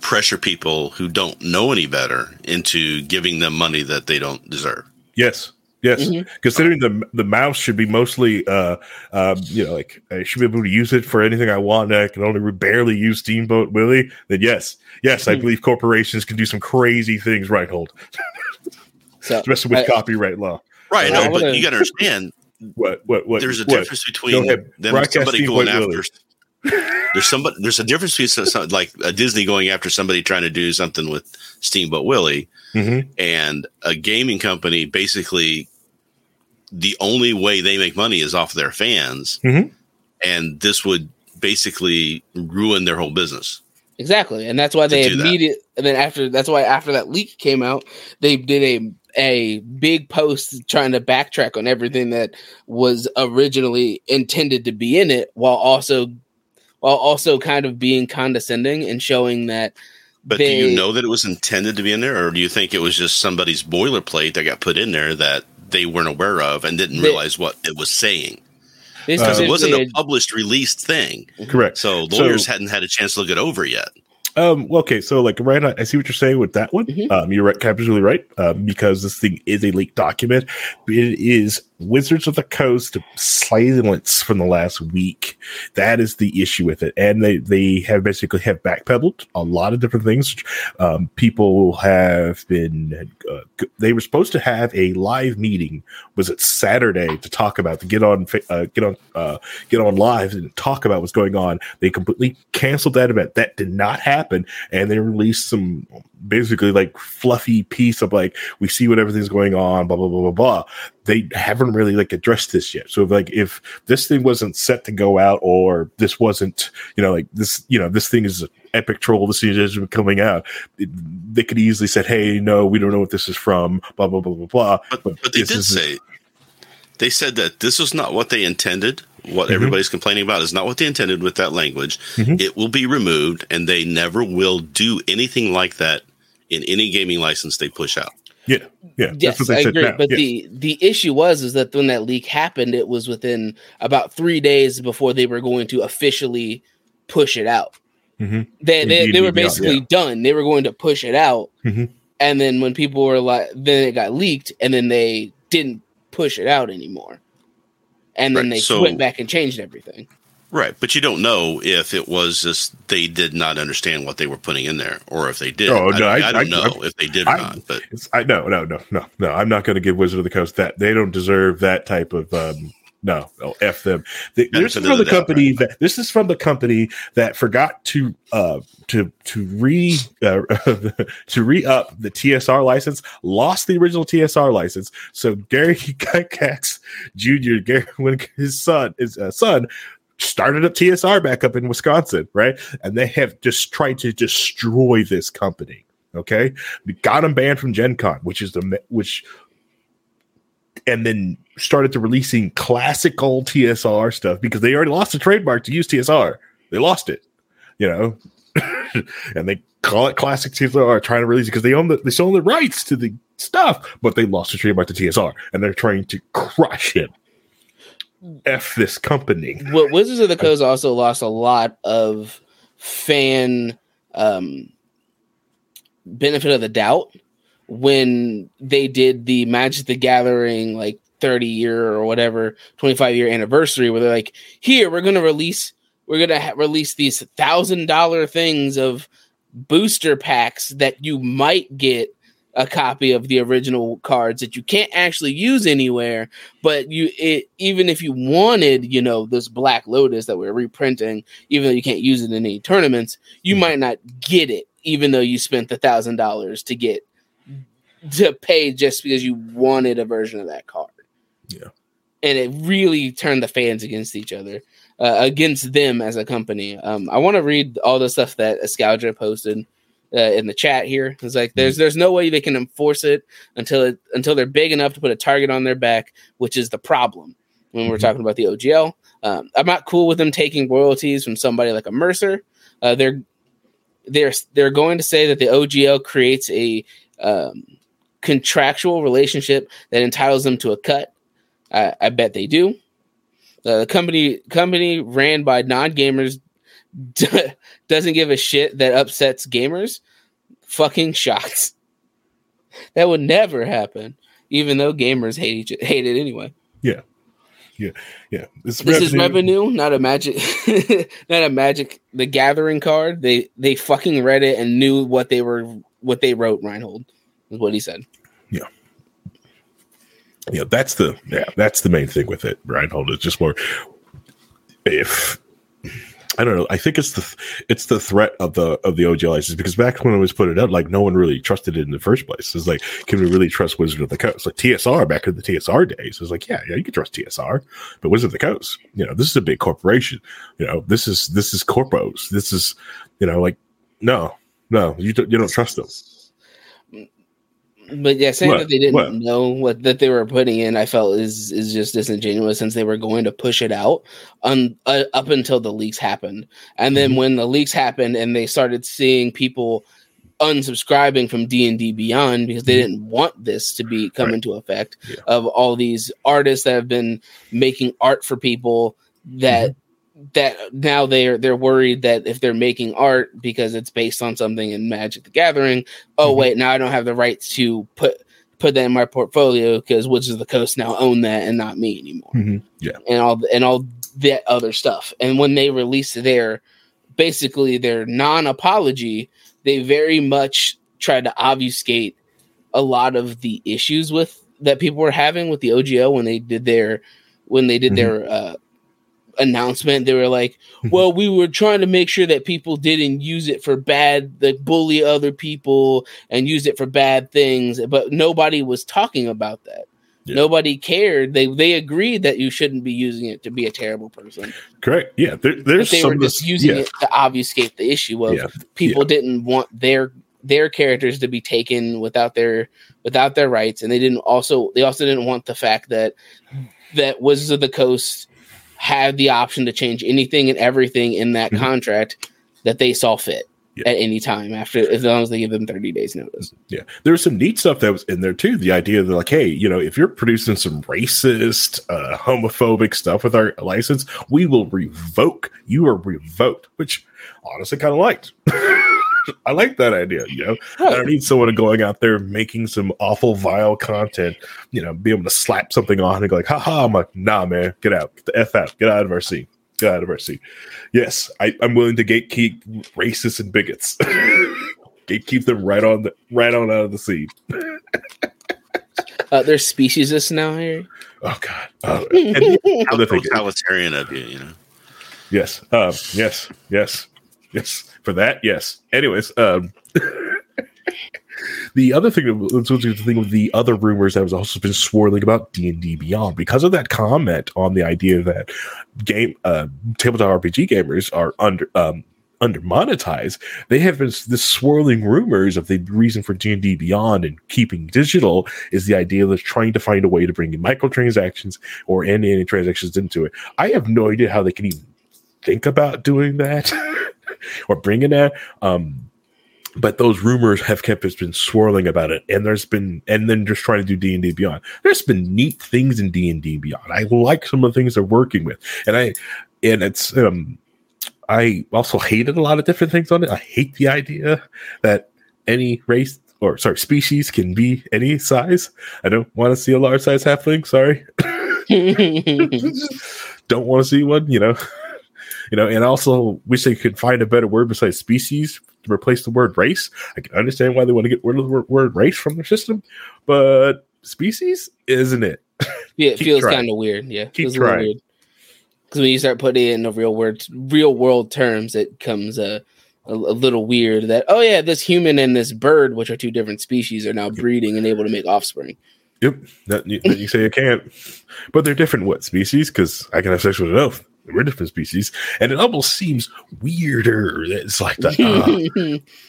pressure people who don't know any better into giving them money that they don't deserve. yes, yes. Considering the the mouse should be mostly, uh, um, you know, like I should be able to use it for anything I want. And I can only barely use Steamboat Willie. Then yes, yes, I believe corporations can do some crazy things. Right, hold, so, <laughs> especially with I- copyright law. Right. No, but you got to understand What? What? What? there's a what? difference between them somebody Steamboat going Willie. after. <laughs> There's somebody. There's a difference between some, some- like a Disney going after somebody trying to do something with Steamboat Willie Mhm. and a gaming company basically the only way they make money is off their fans Mhm. and this would basically ruin their whole business Exactly, and that's why they immediately that. And then after that's why after that leak came out, they did a a big post trying to backtrack on everything that was originally intended to be in it, while also while also kind of being condescending and showing that But they- do you know that it was intended to be in there, or do you think it was just somebody's boilerplate that got put in there that they weren't aware of and didn't They- realize what it was saying? They Because it wasn't a published, released thing, Correct. so lawyers hadn't had a chance to look it over yet. Um, well, okay, so like right, I see what you're saying with that one. Mhm. Um, you're right, absolutely right. Um, because this thing is a leaked document. It is Wizards of the Coast silence from the last week. That is the issue with it, and they they have basically have backpedaled a lot of different things. Um, people have been uh, they were supposed to have a live meeting. Was it Saturday to talk about to get on uh, get on uh, get on live and talk about what's going on. They completely canceled that event. That did not happen, and they released some basically like fluffy piece of like we see what everything's going on, blah blah blah blah blah. They haven't really like addressed this yet. So like if this thing wasn't set to go out, or this wasn't you know like this you know this thing is epic troll. This is coming out. It, they could easily said, hey, no, we don't know what this is from. Blah blah blah blah blah. But, but they did say they said that this was not what they intended. What Mhm. everybody's complaining about is not what they intended with that language. Mhm. It will be removed, and they never will do anything like that in any gaming license they push out. Yeah yeah. Yes, I agree. But the the issue was is that when that leak happened, it was within about three days before they were going to officially push it out. Mhm. They they, Indeed, they were indeed, yeah, basically yeah. done. They were going to push it out, Mhm. and then when people were like, then it got leaked, and then they didn't push it out anymore, and then Right, they so- went back and changed everything. Right, but you don't know if it was just they did not understand what they were putting in there, or if they did. Oh, I, no, I, I- don't I- know I- if they did or not. But I no no no no no. I'm not going to give Wizard of the Coast that. They don't deserve that type of. um no, oh, f them. They, this is from the the doubt, company that this is from the company that forgot to uh to to re uh, <laughs> to re up the TSR license, lost the original TSR license. So Gary <laughs> Gygax Jr. Gary when his son his uh, son started up TSR back up in Wisconsin, right? And they have just tried to destroy this company. Okay, we got them banned from Gen Con, which is the which, and then started to releasing classic old TSR stuff because they already lost the trademark to use TSR. They lost it, you know, <laughs> and they call it classic TSR, trying to release it because they own the they still own the rights to the stuff, but they lost the trademark to TSR, and they're trying to crush it. F this company. What Wizards of the Coast also lost a lot of fan um, benefit of the doubt when they did the Magic the Gathering like 30 year or whatever 25 year anniversary where they're like here we're going to release we're going to ha- release these thousand dollar things of booster packs that you might get a copy of the original cards that you can't actually use anywhere but you it even if you wanted you know this black lotus that we're reprinting even though you can't use it in any tournaments you might not get it even though you spent the thousand dollars to get to pay just because you wanted a version of that card. Yeah. and it really turned the fans against each other uh, against them as a company. Um i want to read all the stuff that Escalja posted uh, in the chat here. It's like there's there's no way they can enforce it until it until they're big enough to put a target on their back, which is the problem when we're Mhm. talking about the OGL. Um, I'm not cool with them taking royalties from somebody like a Mercer. Uh, they're they're they're going to say that the OGL creates a um, contractual relationship that entitles them to a cut. I, I bet they do. Uh, the company company ran by non gamers <laughs> doesn't give a shit that upsets gamers. Fucking shots. <laughs> That would never happen, even though gamers hate each hate it anyway. Yeah, yeah. This, This is revenue, not a magic, <laughs> not a magic. The Gathering card. They they fucking read it and knew what they were what they wrote. Reinhold is what he said. Yeah yeah, that's the yeah, that's the main thing with it. Reinhold is just more if I don't know. I think it's the it's the threat of the of the OGL license because back when it was put it out, like no one really trusted it in the first place. It's like, can we really trust Wizard of the Coast? Like TSR back in the TSR days, it's like, yeah, yeah, you can trust TSR, but Wizard of the Coast, you know, this is a big corporation. You know, this is this is corpos. This is, you know, like no, no, you don't you don't trust them. But yeah, saying What? that they didn't What? know what that they were putting in, I felt is is just disingenuous since they were going to push it out on uh, up until the leaks happened, and then Mm-hmm. when the leaks happened and they started seeing people unsubscribing from D&D Beyond because they didn't want this to be come Right. into effect Yeah. of all these artists that have been making art for people that that now they're they're worried that if they're making art because it's based on something in Magic the Gathering, oh Mhm. wait, now I don't have the rights to put put that in my portfolio because Wizards of the Coast now own that and not me anymore Mhm. Yeah. and all and all that other stuff. And when they released their basically their non-apology, they very much tried to obfuscate a lot of the issues with that people were having with the OGL when they did their when they did their uh announcement they were like <laughs> well we were trying to make sure that people didn't use it for bad like bully other people and use it for bad things but nobody was talking about that Yeah. nobody cared they they agreed that you shouldn't be using it to be a terrible person Correct. Yeah. There, but they were just this- using yeah. it to obfuscate the issue of Yeah. people didn't want their their characters to be taken without their without their rights and they didn't also they also didn't want the fact that that Wizards of the Coast had the option to change anything and everything in that Mhm. contract that they saw fit Yeah. at any time after as long as they give them 30 days notice. Yeah, there was some neat stuff that was in there too. The idea that, like, hey, you know, if you're producing some racist, uh, homophobic stuff with our license, we will revoke. You are revoked, which honestly kind of liked. <laughs> I like that idea. You know, <laughs> I don't need someone going out there making some awful, vile content. You know, be able to slap something on and go like, "Ha ha!" I'm like, "Nah, man, get out, get the f out, get out of our scene." Get out of our scene. Yes, I, I'm willing to gatekeep racists and bigots. <laughs> gatekeep them right on the right on out of the scene. <laughs> Uh, there's speciesists now here. Oh God. Oh, and the How other thing, totalitarian of you, you know. yes, um, yes, yes, yes. For that, yes. Anyways, um, <laughs> the other thing, that- let's go to the thing with the other rumors that has also been swirling about D and D Beyond because of that comment on the idea that game uh, tabletop RPG gamers are under um, under monetized. They have been this swirling rumors of the reason for D and D Beyond and keeping digital is the idea of trying to find a way to bring in microtransactions or any any transactions into it. I have no idea how they can even think about doing that <laughs> or bringing that. Um, but those rumors have kept has been swirling about it, and there's been, and then just trying to do D and D Beyond. There's been neat things in D and D Beyond. I like some of the things they're working with, and I, and it's, um, I also hated a lot of different things on it. I hate the idea that any race or sorry species can be any size. I don't want to see a large size halfling. Sorry, <laughs> <laughs> don't want to see one. You know, you know, and also wish they could find a better word besides species to replace the word race. I can understand why they want to get rid of the word, race from their system, but species isn't it? <laughs> Yeah, it feels kind of weird. Yeah, Keep trying. Because when you start putting it in the real words, real world terms, it comes uh, a, a little weird. That oh yeah, this human and this bird, which are two different species, are now breeding and able to make offspring. Yep, that, you, you say I can't, but they're different. What species? Because I can have sex with an elf. We're different species, and it almost seems weirder. It's like the,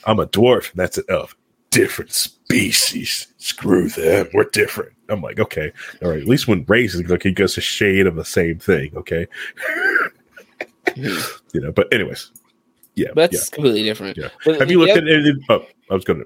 ah, <laughs> I'm a dwarf. And that's an elf. Different species. Screw them. We're different. I'm like, okay, all right. At least when race is like, he goes a shade of the same thing. Okay, <laughs> you know. But anyways, yeah, That's yeah. completely different. Yeah. But Have you looked yeah, at any? Oh, I was gonna.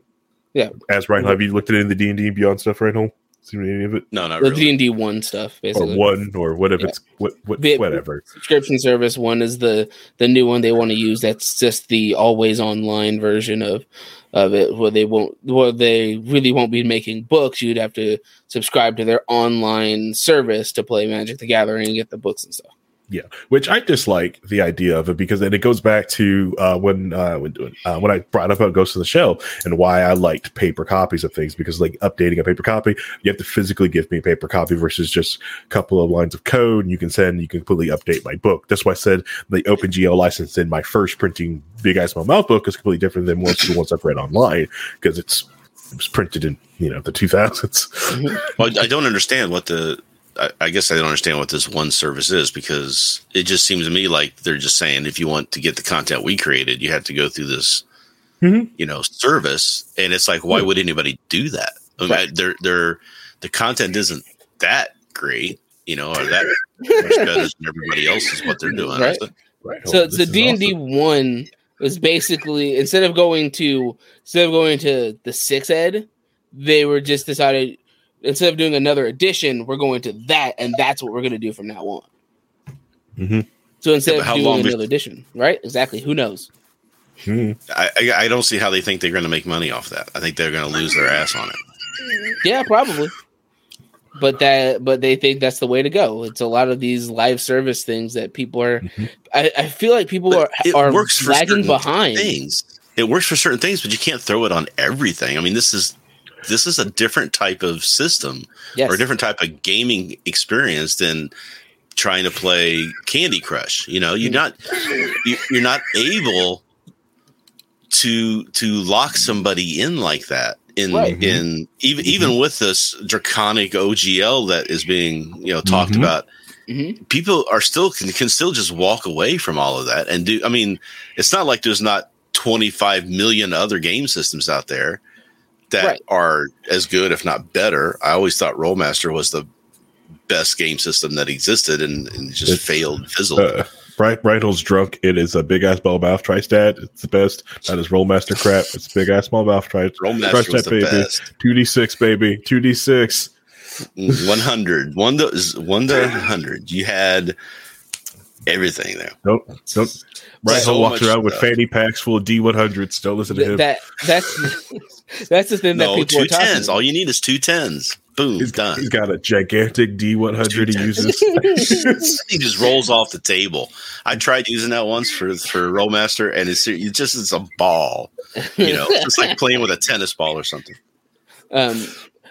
Yeah. Ask Ryan. Have you looked at any of the D and D Beyond stuff, right home? Seen any of it? No, not the really. D and D one stuff or basically? one or whatever Yeah. it's what, what The- whatever. subscription service. One is the the new one they want to use. That's just the always online version of of it, where they won't, where they really won't be making books. You'd have to subscribe to their online service to play Magic the Gathering and get the books and stuff. Yeah, which I dislike the idea of it because then it goes back to uh, when uh, when uh, when I brought up about Ghost of the Shell and why I liked paper copies of things because like updating a paper copy, you have to physically give me a paper copy versus just a couple of lines of code. And you can send, you can completely update my book. That's why I said the OpenGL license in my first printing Big Eyes Small Mouth book is completely different than most the ones I've read online because it's it was printed in you know the 2000s. <laughs> Well, I don't understand what the. I, I guess I don't understand what this one service is because it just seems to me like they're just saying if you want to get the content we created, you have to go through this, Mhm. you know, service. And it's like, why would anybody do that? I mean, they're they're the content isn't that great, you know, or that much <laughs> better than everybody else is what they're doing. Right. is? Right. so the D and D one. was basically instead of going to instead of going to the six ed, they were just decided instead of doing another edition, we're going to that, and that's what we're going to do from now on. Mm-hmm. So instead Yeah, of how doing long another be- edition, right? Exactly. Who knows? I, I, I don't see how they think they're going to make money off that. I think they're going to lose their ass on it. Yeah, probably. But that, but they think that's the way to go. It's a lot of these live service things that people are. I, I feel like people are But it are works lagging behind. things. It works for certain things, but you can't throw it on everything. I mean, this is this is a different type of system Yes. or a different type of gaming experience than trying to play Candy Crush. You know, you're Mm. not you, you're not able to to lock somebody in like that in Right. in even even with this draconic OGL that is being you know talked Mhm. about Mhm. people are still can, can still just walk away from all of that and do i mean it's not like there's not 25 million other game systems out there that Right. are as good if not better i always thought rolemaster was the best game system that existed and, and just It's, failed fizzled Uh, Bright Brightel's drunk. It is a big ass ball mouth tristat. It's the best. That is Rolemaster crap. It's big ass small mouth tristat. rolemaster was the baby. best Two D six baby. Two D six. 100 one to one to 100 you had everything there Don't don't. Brightel So walks much around with fanny packs full of D one hundreds. Don't listen to Th- him. that that's <laughs> that's the thing that no people two are talking. tens all you need is two tens boom He's, done he's got a gigantic D one hundred he uses. <laughs> <laughs> he just rolls off the table. I tried using that once for for Rolemaster, and it's it just it's a ball. You know, it's like playing with a tennis ball or something. Um,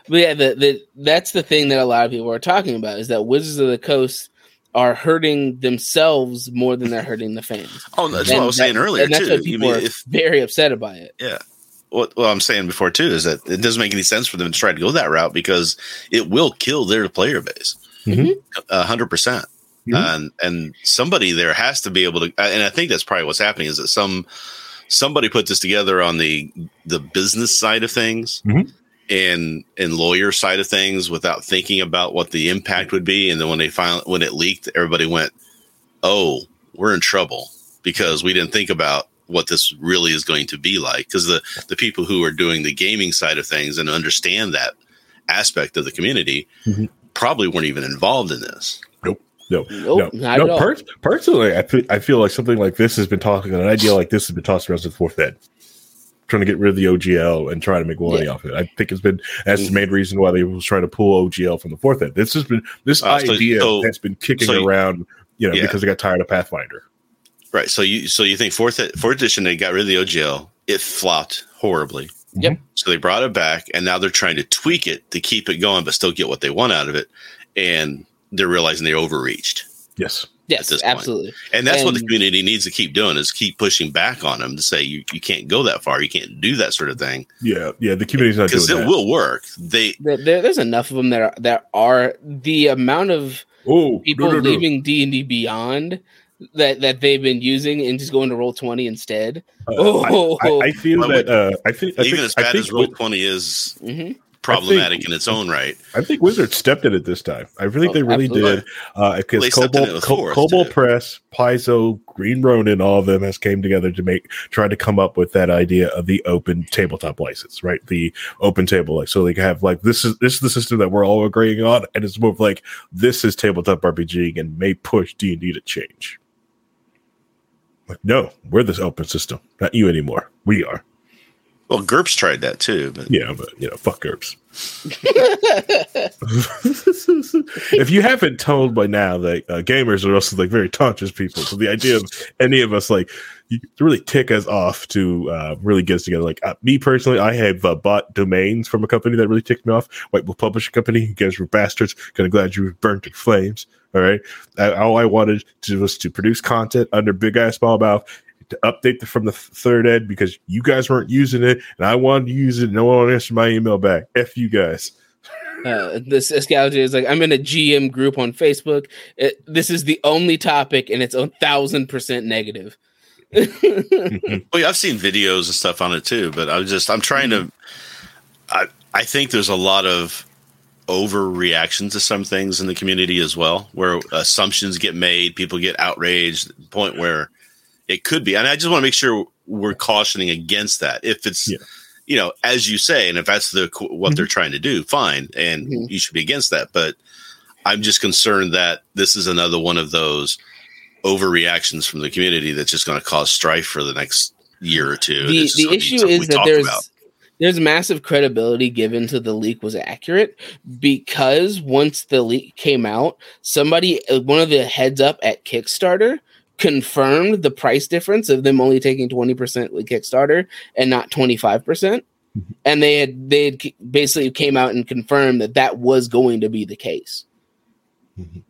but yeah, the, the that's the thing that a lot of people are talking about is that Wizards of the Coast are hurting themselves more than they're hurting the fans. <laughs> Oh, that's And what I was saying earlier and that's too. You people mean are if very upset about it. yeah, what what I'm saying before too is that it doesn't make any sense for them to try to go that route because it will kill their player base, Mhm. a hundred percent. Mhm. And and somebody there has to be able to, and I think that's probably what's happening is that some somebody put this together on the the business side of things Mhm. And and lawyer side of things without thinking about what the impact would be and then when they finally when it leaked everybody went oh we're in trouble because we didn't think about what this really is going to be like because the the people who are doing the gaming side of things and understand that aspect of the community Mhm. probably weren't even involved in this No, Nope, no, no. Per- personally, I feel, I feel like something like this has been talking. An idea like this has been tossed around since fourth ed, trying to get rid of the OGL and try to make money Yeah. off it. I think it's been that's the main reason why they was trying to pull OGL from the fourth ed. This has been this Uh, so- idea so- has been kicking so you- around, you know, Yeah. because they got tired of Pathfinder. right so you so you think fourth fourth edition they got rid of the ogl it flopped horribly Yep. So they brought it back, and now they're trying to tweak it to keep it going, but still get what they want out of it. And they're realizing they overreached, Yes, Yes, this point. absolutely. and that's what the community needs to keep doing: is keep pushing back on them to say you, you can't go that far, you can't do that sort of thing yeah, yeah. The community's not doing because it that. will work. They There, there- there's enough of them that are that are the amount of oh, people no, no, no. leaving D and D Beyond that that they've been using and just going to roll twenty instead. Uh, Oh. I, I, I feel Well, that. Uh, I think I even think, as I bad think as roll twenty is hmm problematic in its own right. I think Wizards stepped at it this time. I really Oh, think they really absolutely. did. Uh, because Well, they stepped in it Kobold, Co- Kobold. Press, Paizo, Green Ronin, all of them has came together to make try to come up with that idea of the open tabletop license, right? The open table, like so they can have like this is this is the system that we're all agreeing on, and it's more of like this is tabletop RPG and may push D and D to change. Like, no, we're this open system, not you anymore. We are. Well, GURPS tried that too, but Yeah, but you know, fuck GURPS. <laughs> if you haven't told by now that uh, gamers are also like very conscious people, so the idea of any of us like really tick us off to uh, really get us together. Like uh, me personally, I have uh, bought domains from a company that really ticked me off. White Wolf Publishing Company. You guys were bastards. Kind of glad you were burnt in flames. All right. Uh, all I wanted to was to produce content under Big Ass Small Mouth to update the, from the third ed because you guys weren't using it and I wanted to use it. And no one answered my email back. F you guys. <laughs> Uh, this Escalade is like I'm in a GM group on Facebook. It, this is the only topic, and it's a thousand percent negative. <laughs> Well, yeah, I've seen videos and stuff on it too, but I'm just I'm trying to. I I think there's a lot of overreaction to some things in the community as well, where assumptions get made, people get outraged, the point where it could be. And I just want to make sure we're cautioning against that. If it's Yeah. you know, as you say, and if that's the what they're trying to do, fine, and Mhm. you should be against that. But I'm just concerned that this is another one of those overreactions from the community that's just going to cause strife for the next year or two. The the issue is that there's about. there's massive credibility given to the leak was accurate because once the leak came out, somebody uh, one of the heads up at Kickstarter confirmed the price difference of them only taking 20% with Kickstarter and not 25%. And they had they had basically came out and confirmed that that was going to be the case. Mhm.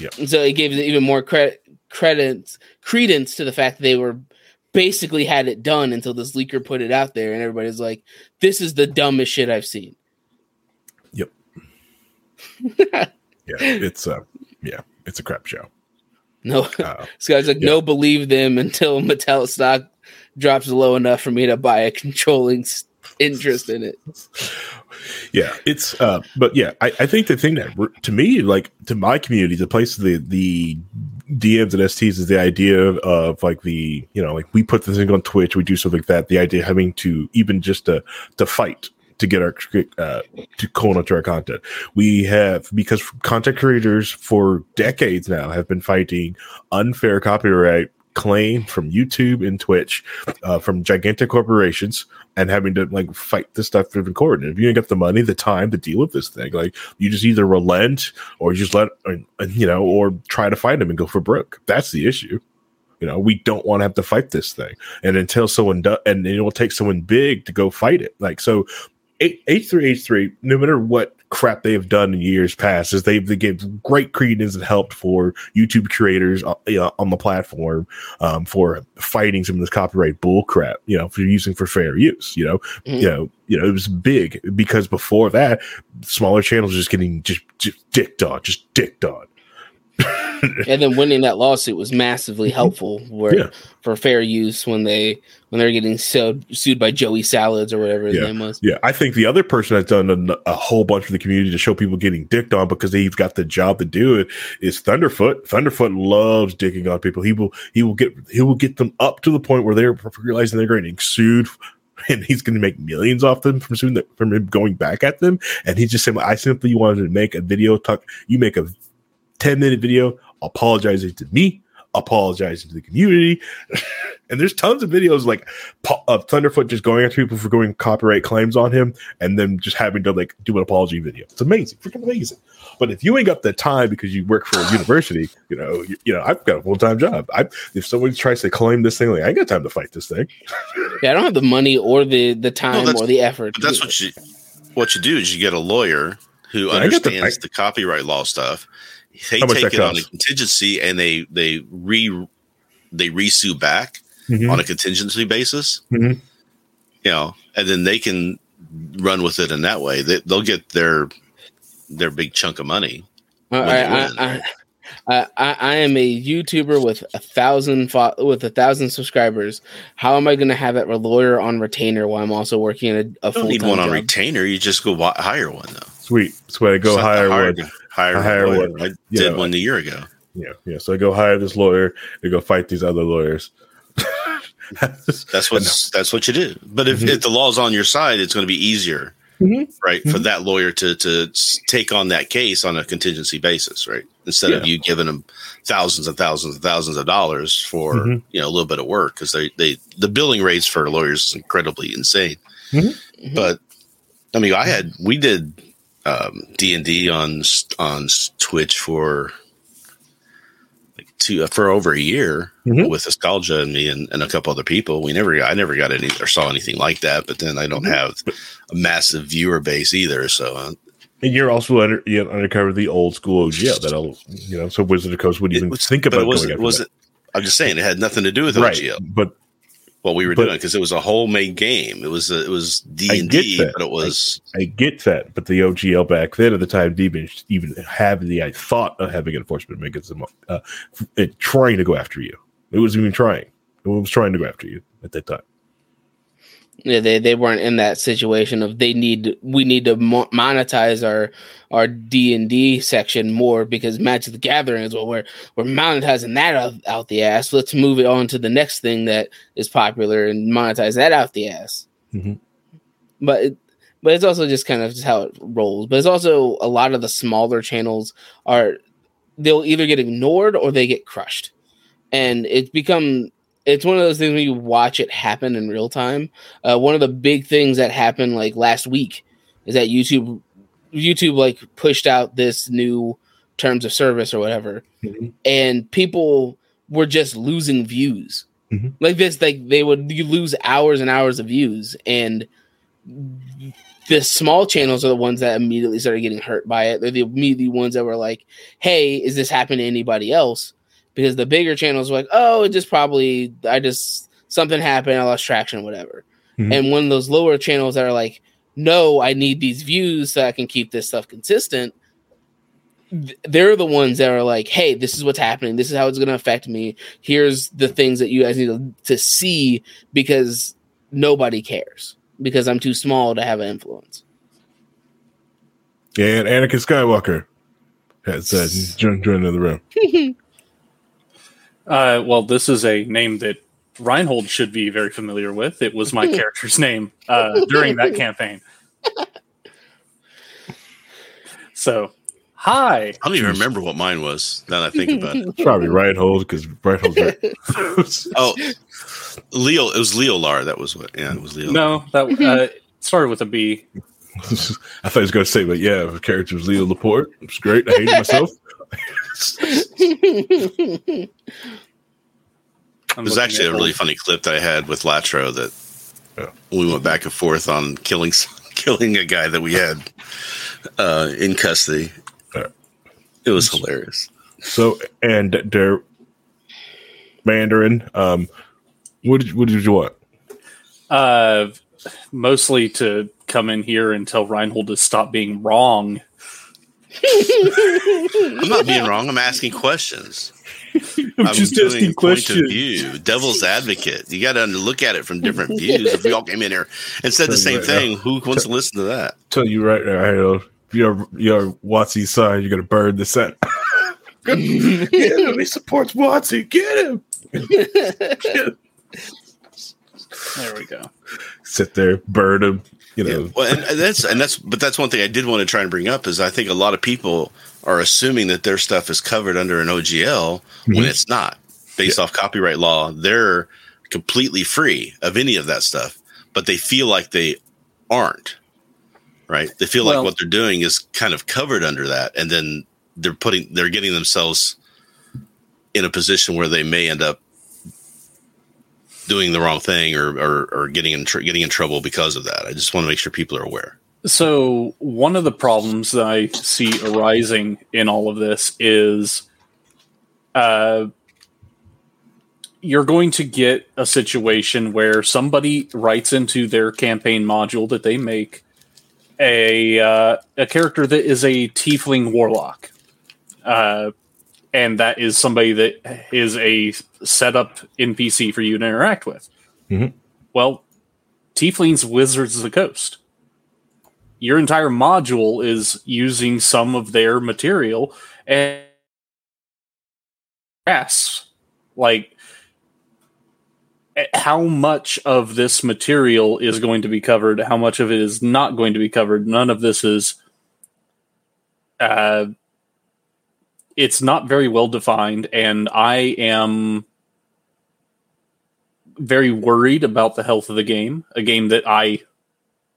Yep. And so it gave even more credit credence credence to the fact that they were basically had it done until this leaker put it out there and everybody's like, this is the dumbest shit I've seen. Yep <laughs> yeah, it's uh, yeah, it's a crap show. No, Uh, <laughs> this guy's like, no, believe them until Mattel stock drops low enough for me to buy a controlling interest in it. <laughs> yeah, it's uh, but yeah, I, I think the thing that to me, like to my community, the place the the DMs and STs is the idea of, like the you know like we put this thing on Twitch, we do something like that. The idea of having to even just to to fight to get our uh, to cone onto our content. We have because content creators for decades now have been fighting unfair copyright claim from YouTube and Twitch uh, from gigantic corporations and having to like fight this stuff the court. And if you ain't got the money, the time to deal with this thing, like you just either relent or you just let, uh, you know, or try to fight them and go for broke. That's the issue. You know, we don't want to have to fight this thing. And until someone does, and it will take someone big to go fight it. Like, so H three H three, no matter what crap they have done in years past, is they've they gave great credence and helped for YouTube creators uh, you know, on the platform um, for fighting some of this copyright bull crap, you know, for using for fair use. You know, Mhm. you know, you know, it was big because before that, smaller channels just getting just, just dicked on, just dicked on. <laughs> <laughs> and then winning that lawsuit was massively mm-hmm. helpful where, Yeah. for fair use when they when they were getting sued sued by Joey Salads or whatever his Yeah. name was. Yeah, I think the other person that's done a, a whole bunch for the community to show people getting dicked on because they've got the job to do it is Thunderfoot. Thunderfoot loves dicking on people. He will he will get he will get them up to the point where they're realizing they're getting sued. <laughs> And he's going to make millions off them from suing them, from him going back at them. And he just said, "I simply wanted to make a video. Talk. You make a ten minute video apologizing to me, apologizing to the community. <laughs> and there's tons of videos like of Thunderfoot just going after people for going copyright claims on him and then just having to like do an apology video. It's amazing, freaking amazing. But if you ain't got the time because you work for a university, you know, you, you know, I've got a full time job. I if someone tries to claim this thing, like I ain't got time to fight this thing. <laughs> Yeah, I don't have the money or the the time that's- or the effort. That's to what you what you do is you get a lawyer who Yeah, I get the- understands I- the copyright law stuff. They How take that it on a contingency and they they re they resue back Mhm. on a contingency basis. Mhm. You know, and then they can run with it in that way. They, they'll get their their big chunk of money. I, I, I, win, I, right? I, I, I am a YouTuber with a thousand fo- with a thousand subscribers. How am I going to have that lawyer on retainer while I'm also working at a, a full don't need time one on retainer. You just go wa- hire one though. Sweet. sweet. Go It's hire one. To Hire, hire a lawyer. one. I You did know, one a year ago. Yeah, yeah. So I go hire this lawyer and go fight these other lawyers. <laughs> That's what <laughs> that's what you do. But if, Mhm. if the law's on your side, it's going to be easier, Mhm. right, for Mhm. that lawyer to to take on that case on a contingency basis, right? Instead of you giving them thousands and thousands and thousands of dollars for Mhm. you know a little bit of work because they they the billing rates for lawyers is incredibly insane. Mhm. Mhm. But I mean, I had we did D and D on on Twitch for like two for over a year Mhm. with Nostalgia and me and, and a couple other people. We never, I never got any or saw anything like that. But then I don't Mm-hmm. have a massive viewer base either. So uh, And you're also under you know, undercover the old school OGL that'll you know so Wizard of Coast wouldn't even was- think but about it wasn't, going was it? I'm just saying it had nothing to do with right, OGL. but What we were but- doing because it was a whole made game. It was a, it was D and D, but it was I get that. But the OGL back then at the time didn't even have the I thought of having enforcement mechanism uh, it trying to go after you. It wasn't even trying. It was trying to go after you at that time. Yeah, they, they weren't in that situation of they need we need to mo- monetize our our D and D section more because Magic the Gathering is what we're we're monetizing that out, out the ass. Let's move it on to the next thing that is popular and monetize that out the ass. Mhm. But it, but it's also just kind of just how it rolls. But it's also a lot of the smaller channels are they'll either get ignored or they get crushed, and it's become it's one of those things when you watch it happen in real time. Uh, one of the big things that happened like last week is that YouTube YouTube like pushed out this new terms of service or whatever, Mhm. and people were just losing views. Mhm. Like this, like they would you lose hours and hours of views, and the small channels are the ones that immediately started getting hurt by it. They're the immediately ones that were like, "Hey, is this happening to anybody else?" Because the bigger channels like, "Oh, it just probably I just something happened, I lost traction, whatever." Mhm. And one of those lower channels that are like, "No, I need these views so I can keep this stuff consistent." They're the ones that are like, "Hey, this is what's happening. This is how it's going to affect me. Here's the things that you guys need to, to see because nobody cares because I'm too small to have an influence." And Anakin Skywalker has uh, <laughs> joined, joined in the room. <laughs> Uh, well, this is a name that Reinhold should be very familiar with. It was my <laughs> character's name uh, during that campaign. <laughs> So, hi. I don't even remember what mine was. Now that I think about it. <laughs> It's probably Reinhold because Reinhold's right. Oh, Leo. It was Leo Lar. That was what. Yeah, it was Leo. No, that uh, started with a B. I thought he was going to say, but yeah, the character was Leo Laporte. It was great. I hated myself. <laughs> I'm There's actually at a really old- funny clip that I had with Latro that Yeah. we went back and forth on killing <laughs> killing a guy that we had uh, in custody. Yeah. It was hilarious. So, and their Mandarin, um, what did, what did you want? Uh, mostly to come in here and tell Reinhold to stop being wrong. I'm not being wrong. I'm asking questions. I'm, just doing asking a point of questions. view. Devil's advocate. You got to look at it from different <laughs> views. If we all came in here and said the same Right, thing, who wants to listen to that? Tell you right now, if you're you're WotC's son, you're gonna burn the set. <laughs> Get him. He supports Watsy. Get him. <laughs> There we go. Sit there, burn him. You know, Yeah, well, and, that's and that's but that's one thing I did want to try and bring up is I think a lot of people are assuming that their stuff is covered under an OGL when Mhm. it's not. Based off copyright law, they're completely free of any of that stuff, but they feel like they aren't. Right? They feel Well- like what they're doing is kind of covered under that, and then they're putting they're getting themselves in a position where they may end up doing the wrong thing or or, or getting in tr- getting in trouble because of that. I just want to make sure people are aware. So, one of the problems that I see arising in all of this is uh, you're going to get a situation where somebody writes into their campaign module that they make a uh, a character that is a tiefling warlock, uh, and that is somebody that is a setup NPC for you to interact with. Mhm. Well, tieflings, wizards of the coast your entire module is using some of their material and yes like how much of this material is going to be covered how much of it is not going to be covered none of this is uh it's not very well defined and i am very worried about the health of the game a game that i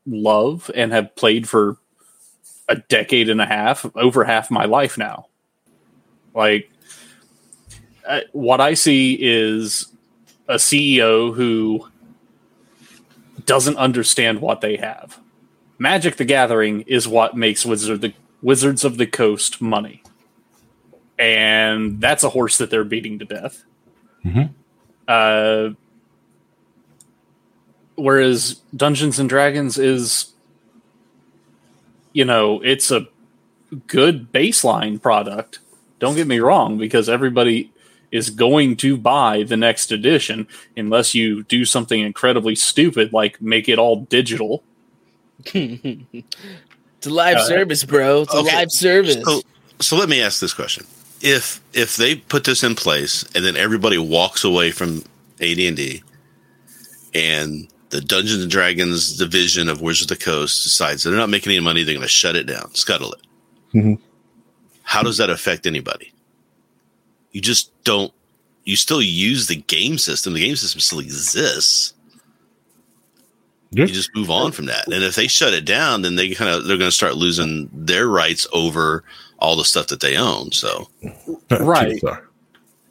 love and have played for a decade and a half, over half my life now. Like, uh, what I see is a CEO who doesn't understand what they have. Magic the Gathering is what makes Wizard the Wizards of the Coast money. And that's a horse that they're beating to death. Mhm. Uh, whereas Dungeons and Dragons is you know, it's a good baseline product. Don't get me wrong because everybody is going to buy the next edition unless you do something incredibly stupid like make it all digital. <laughs> It's a live Uh, service, bro. It's a live service. So, so let me ask this question: If if they put this in place and then everybody walks away from AD and D, and the Dungeons and Dragons division of Wizards of the Coast decides they're not making any money, they're going to shut it down, scuttle it. Mhm. How does that affect anybody? You just don't. You still use the game system. The game system still exists. Yeah. You just move on from that. And if they shut it down, then they kind of they're going to start losing their rights over all the stuff that they own. So Right.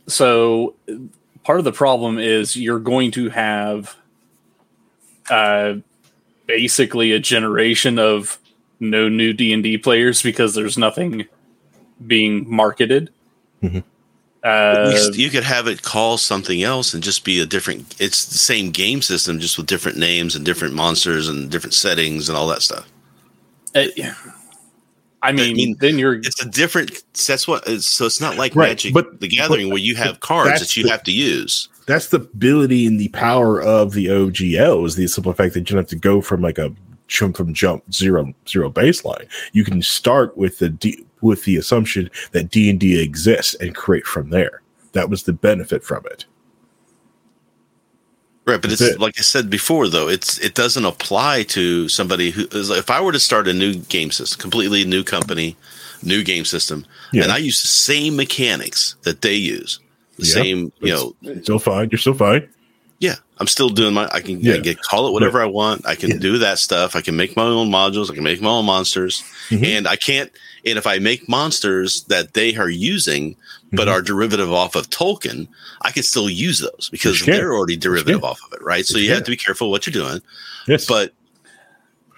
So part of the problem is you're going to have uh, basically a generation of no new D and D players because there's nothing being marketed. Mhm. Uh, you could have it call something else and just be a different. It's the same game system, just with different names and different monsters and different settings and all that stuff. uh, I mean, mean, then you're It's a different. That's what. It's, so it's not like Right, Magic but- the Gathering but where you have cards that you the- have to use. That's the ability and the power of the OGL is the simple fact that you don't have to go from like a jump from jump zero zero baseline. You can start with the D, with the assumption that D and D exists and create from there. That was the benefit from it. Right, but it's it. like I said before, though it's it doesn't apply to somebody who is. If I were to start a new game system, completely new company, new game system, Yeah. and I use the same mechanics that they use, the Yeah, same, you know, Still fine. You're still fine. I'm still doing my. I can Yeah. I get call it whatever I want. I can Yeah. do that stuff. I can make my own modules. I can make my own monsters, Mhm. and I can't. And if I make monsters that they are using, but Mhm. are derivative off of Tolkien, I can still use those because they're already derivative can. off of it, right? So you have to be careful what you're doing, Yes, but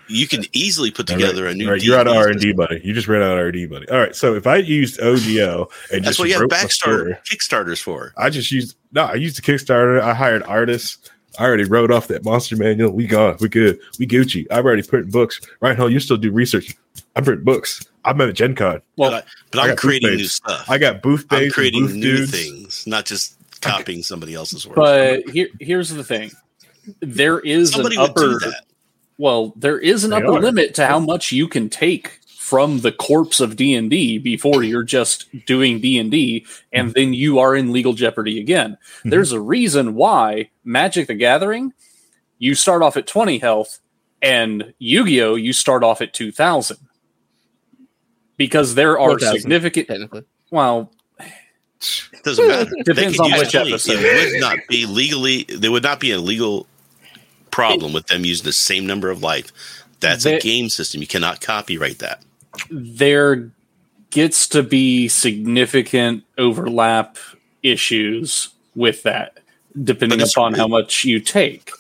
you can easily put together right. a new. All right, you're out of R and D buddy. You just ran out of R and D buddy. All right. So if I used OGL and That's just what you have wrote Backstarter Kickstarters for. I just used no. I used the Kickstarter. I hired artists. I already wrote off that monster manual. We gone. We good. We Gucci. I've already printed books. Right now, you still do research. I'm printing books. I'm at a Gen Con. well, but, I, but I I'm creating new stuff. I got booth I'm creating booth new dudes. things, not just copying somebody else's work. but here, here's the thing: there is somebody an would do upper. that. Well, there is an They upper are. limit to how much you can take from the corpse of D and D before you're just doing D and D, and then you are in legal jeopardy again. Mhm. There's a reason why Magic the Gathering, you start off at 20 health, and Yu Gi Oh, you start off at 2,000. Because there are 4,000. significant. technically. Well, It doesn't matter. <laughs> They Depends on use which episode. It would not be legally. There would not be a legal problem with them using the same number of life. That's They- a game system. You cannot copyright that. there gets to be significant overlap issues with that, depending upon how much you take.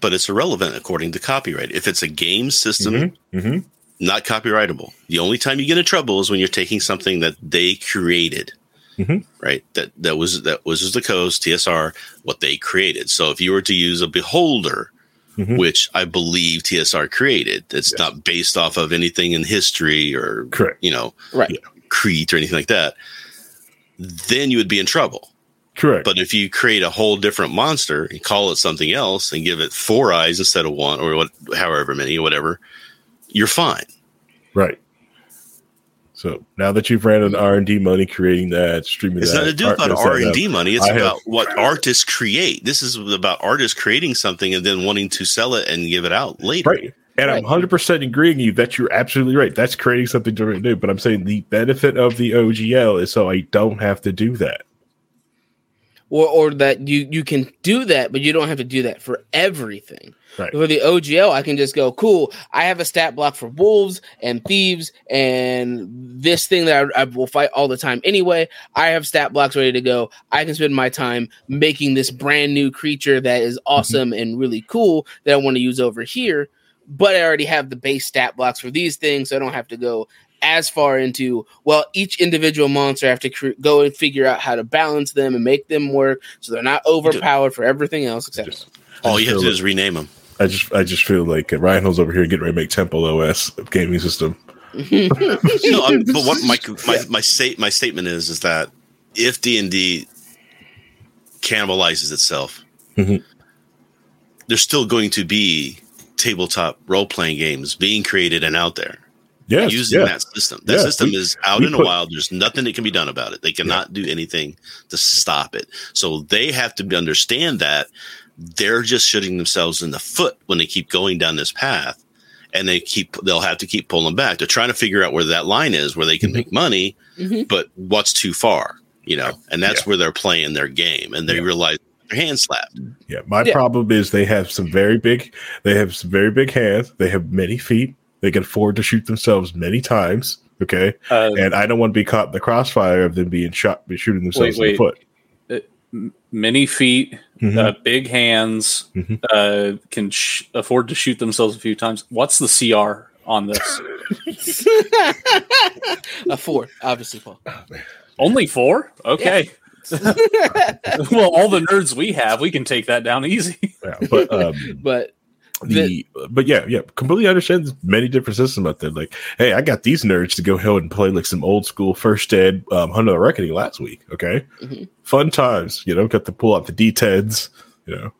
But it's irrelevant according to copyright. If it's a game system, hmm not copyrightable. The only time you get in trouble is when you're taking something that they created. Mhm. Right. That that was that was the Coast TSR what they created. So if you were to use a beholder, Mhm. which I believe TSR created, that's Yes. not based off of anything in history or Correct. you know Right. Crete or anything like that, then you would be in trouble. Correct. But if you create a whole different monster and call it something else and give it four eyes instead of one or what, however many or whatever, you're fine. right. So now that you've ran an R and D money creating that, streaming It's that, not to do art- about R and D money. It's I have- about what artists create. This is about artists creating something and then wanting to sell it and give it out later. Right. And I'm 100% agreeing with you that you're absolutely right. That's creating something different new. But I'm saying the benefit of the OGL is so I don't have to do that. Or or that you you can do that, but you don't have to do that for everything. Right. For the OGL, I can just go, cool. I have a stat block for wolves and thieves and this thing that I, I will fight all the time anyway. I have stat blocks ready to go. I can spend my time making this brand new creature that is mm-hmm. awesome and really cool that I want to use over here. But I already have the base stat blocks for these things, so I don't have to go as far into well each individual monster have to cre- go and figure out how to balance them and make them work so they're not overpowered for everything else etc Just- All you have feel to do is rename them. I just I just feel like uh, Ryan Hill's over here getting ready to make Temple OS gaming system. <laughs> no, I'm, but what my <laughs> my my, state, my statement is is that if D and D cannibalizes itself, Mhm. there's still going to be tabletop role playing games being created and out there Yes, using yeah. that system. That Yeah, system we- is out we in the put- wild. There's nothing that can be done about it. They cannot do anything to stop it. So they have to understand that they're just shooting themselves in the foot when they keep going down this path. And they keep, they'll have to keep pulling back. They're trying to figure out where that line is where they can Mhm. make money, Mhm. but what's too far, you know? And that's Yeah. where they're playing their game and they Yeah. realize their hand slapped. Yeah, my Yeah. problem is they have some very big, they have some very big hands. They have many feet. They can afford to shoot themselves many times. Okay, Uh, and I don't want to be caught in the crossfire of them being shot, be shooting themselves Wait, in the foot. many feet, Mhm. uh, big hands, Mhm. uh, can sh- afford to shoot themselves a few times. What's the CR on this? <laughs> a four, obviously, Paul. Only four? Okay. <laughs> well, all the nerds we have, we can take that down easy. Yeah, but um, <laughs> But the but yeah, yeah, completely understand. Many different systems out there. Like, hey, I got these nerds to go ahead and play like some old school first ed um, Hunter the Reckoning last week. Okay, Mhm. fun times. You know, got to pull out the D10s. You know,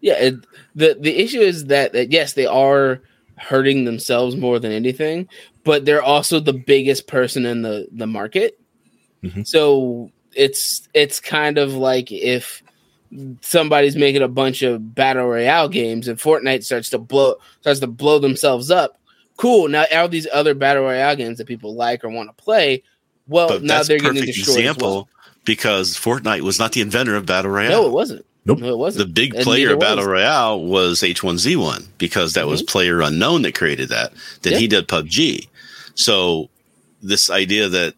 yeah, it, the the issue is that, that yes, they are hurting themselves more than anything, but they're also the biggest person in the the market. Mhm. So it's it's kind of like if somebody's making a bunch of battle royale games and Fortnite starts to blow starts to blow themselves up. Cool. Now all these other battle royale games that people like or want to play, well, But now that's they're getting perfect destroyed. example As well. because Fortnite was not the inventor of Battle Royale. No, it wasn't. Nope. No, it wasn't. the big player of Battle Royale was H1Z1 because that was mm-hmm. player unknown that created that. Then Yeah. he did PUBG. So this idea that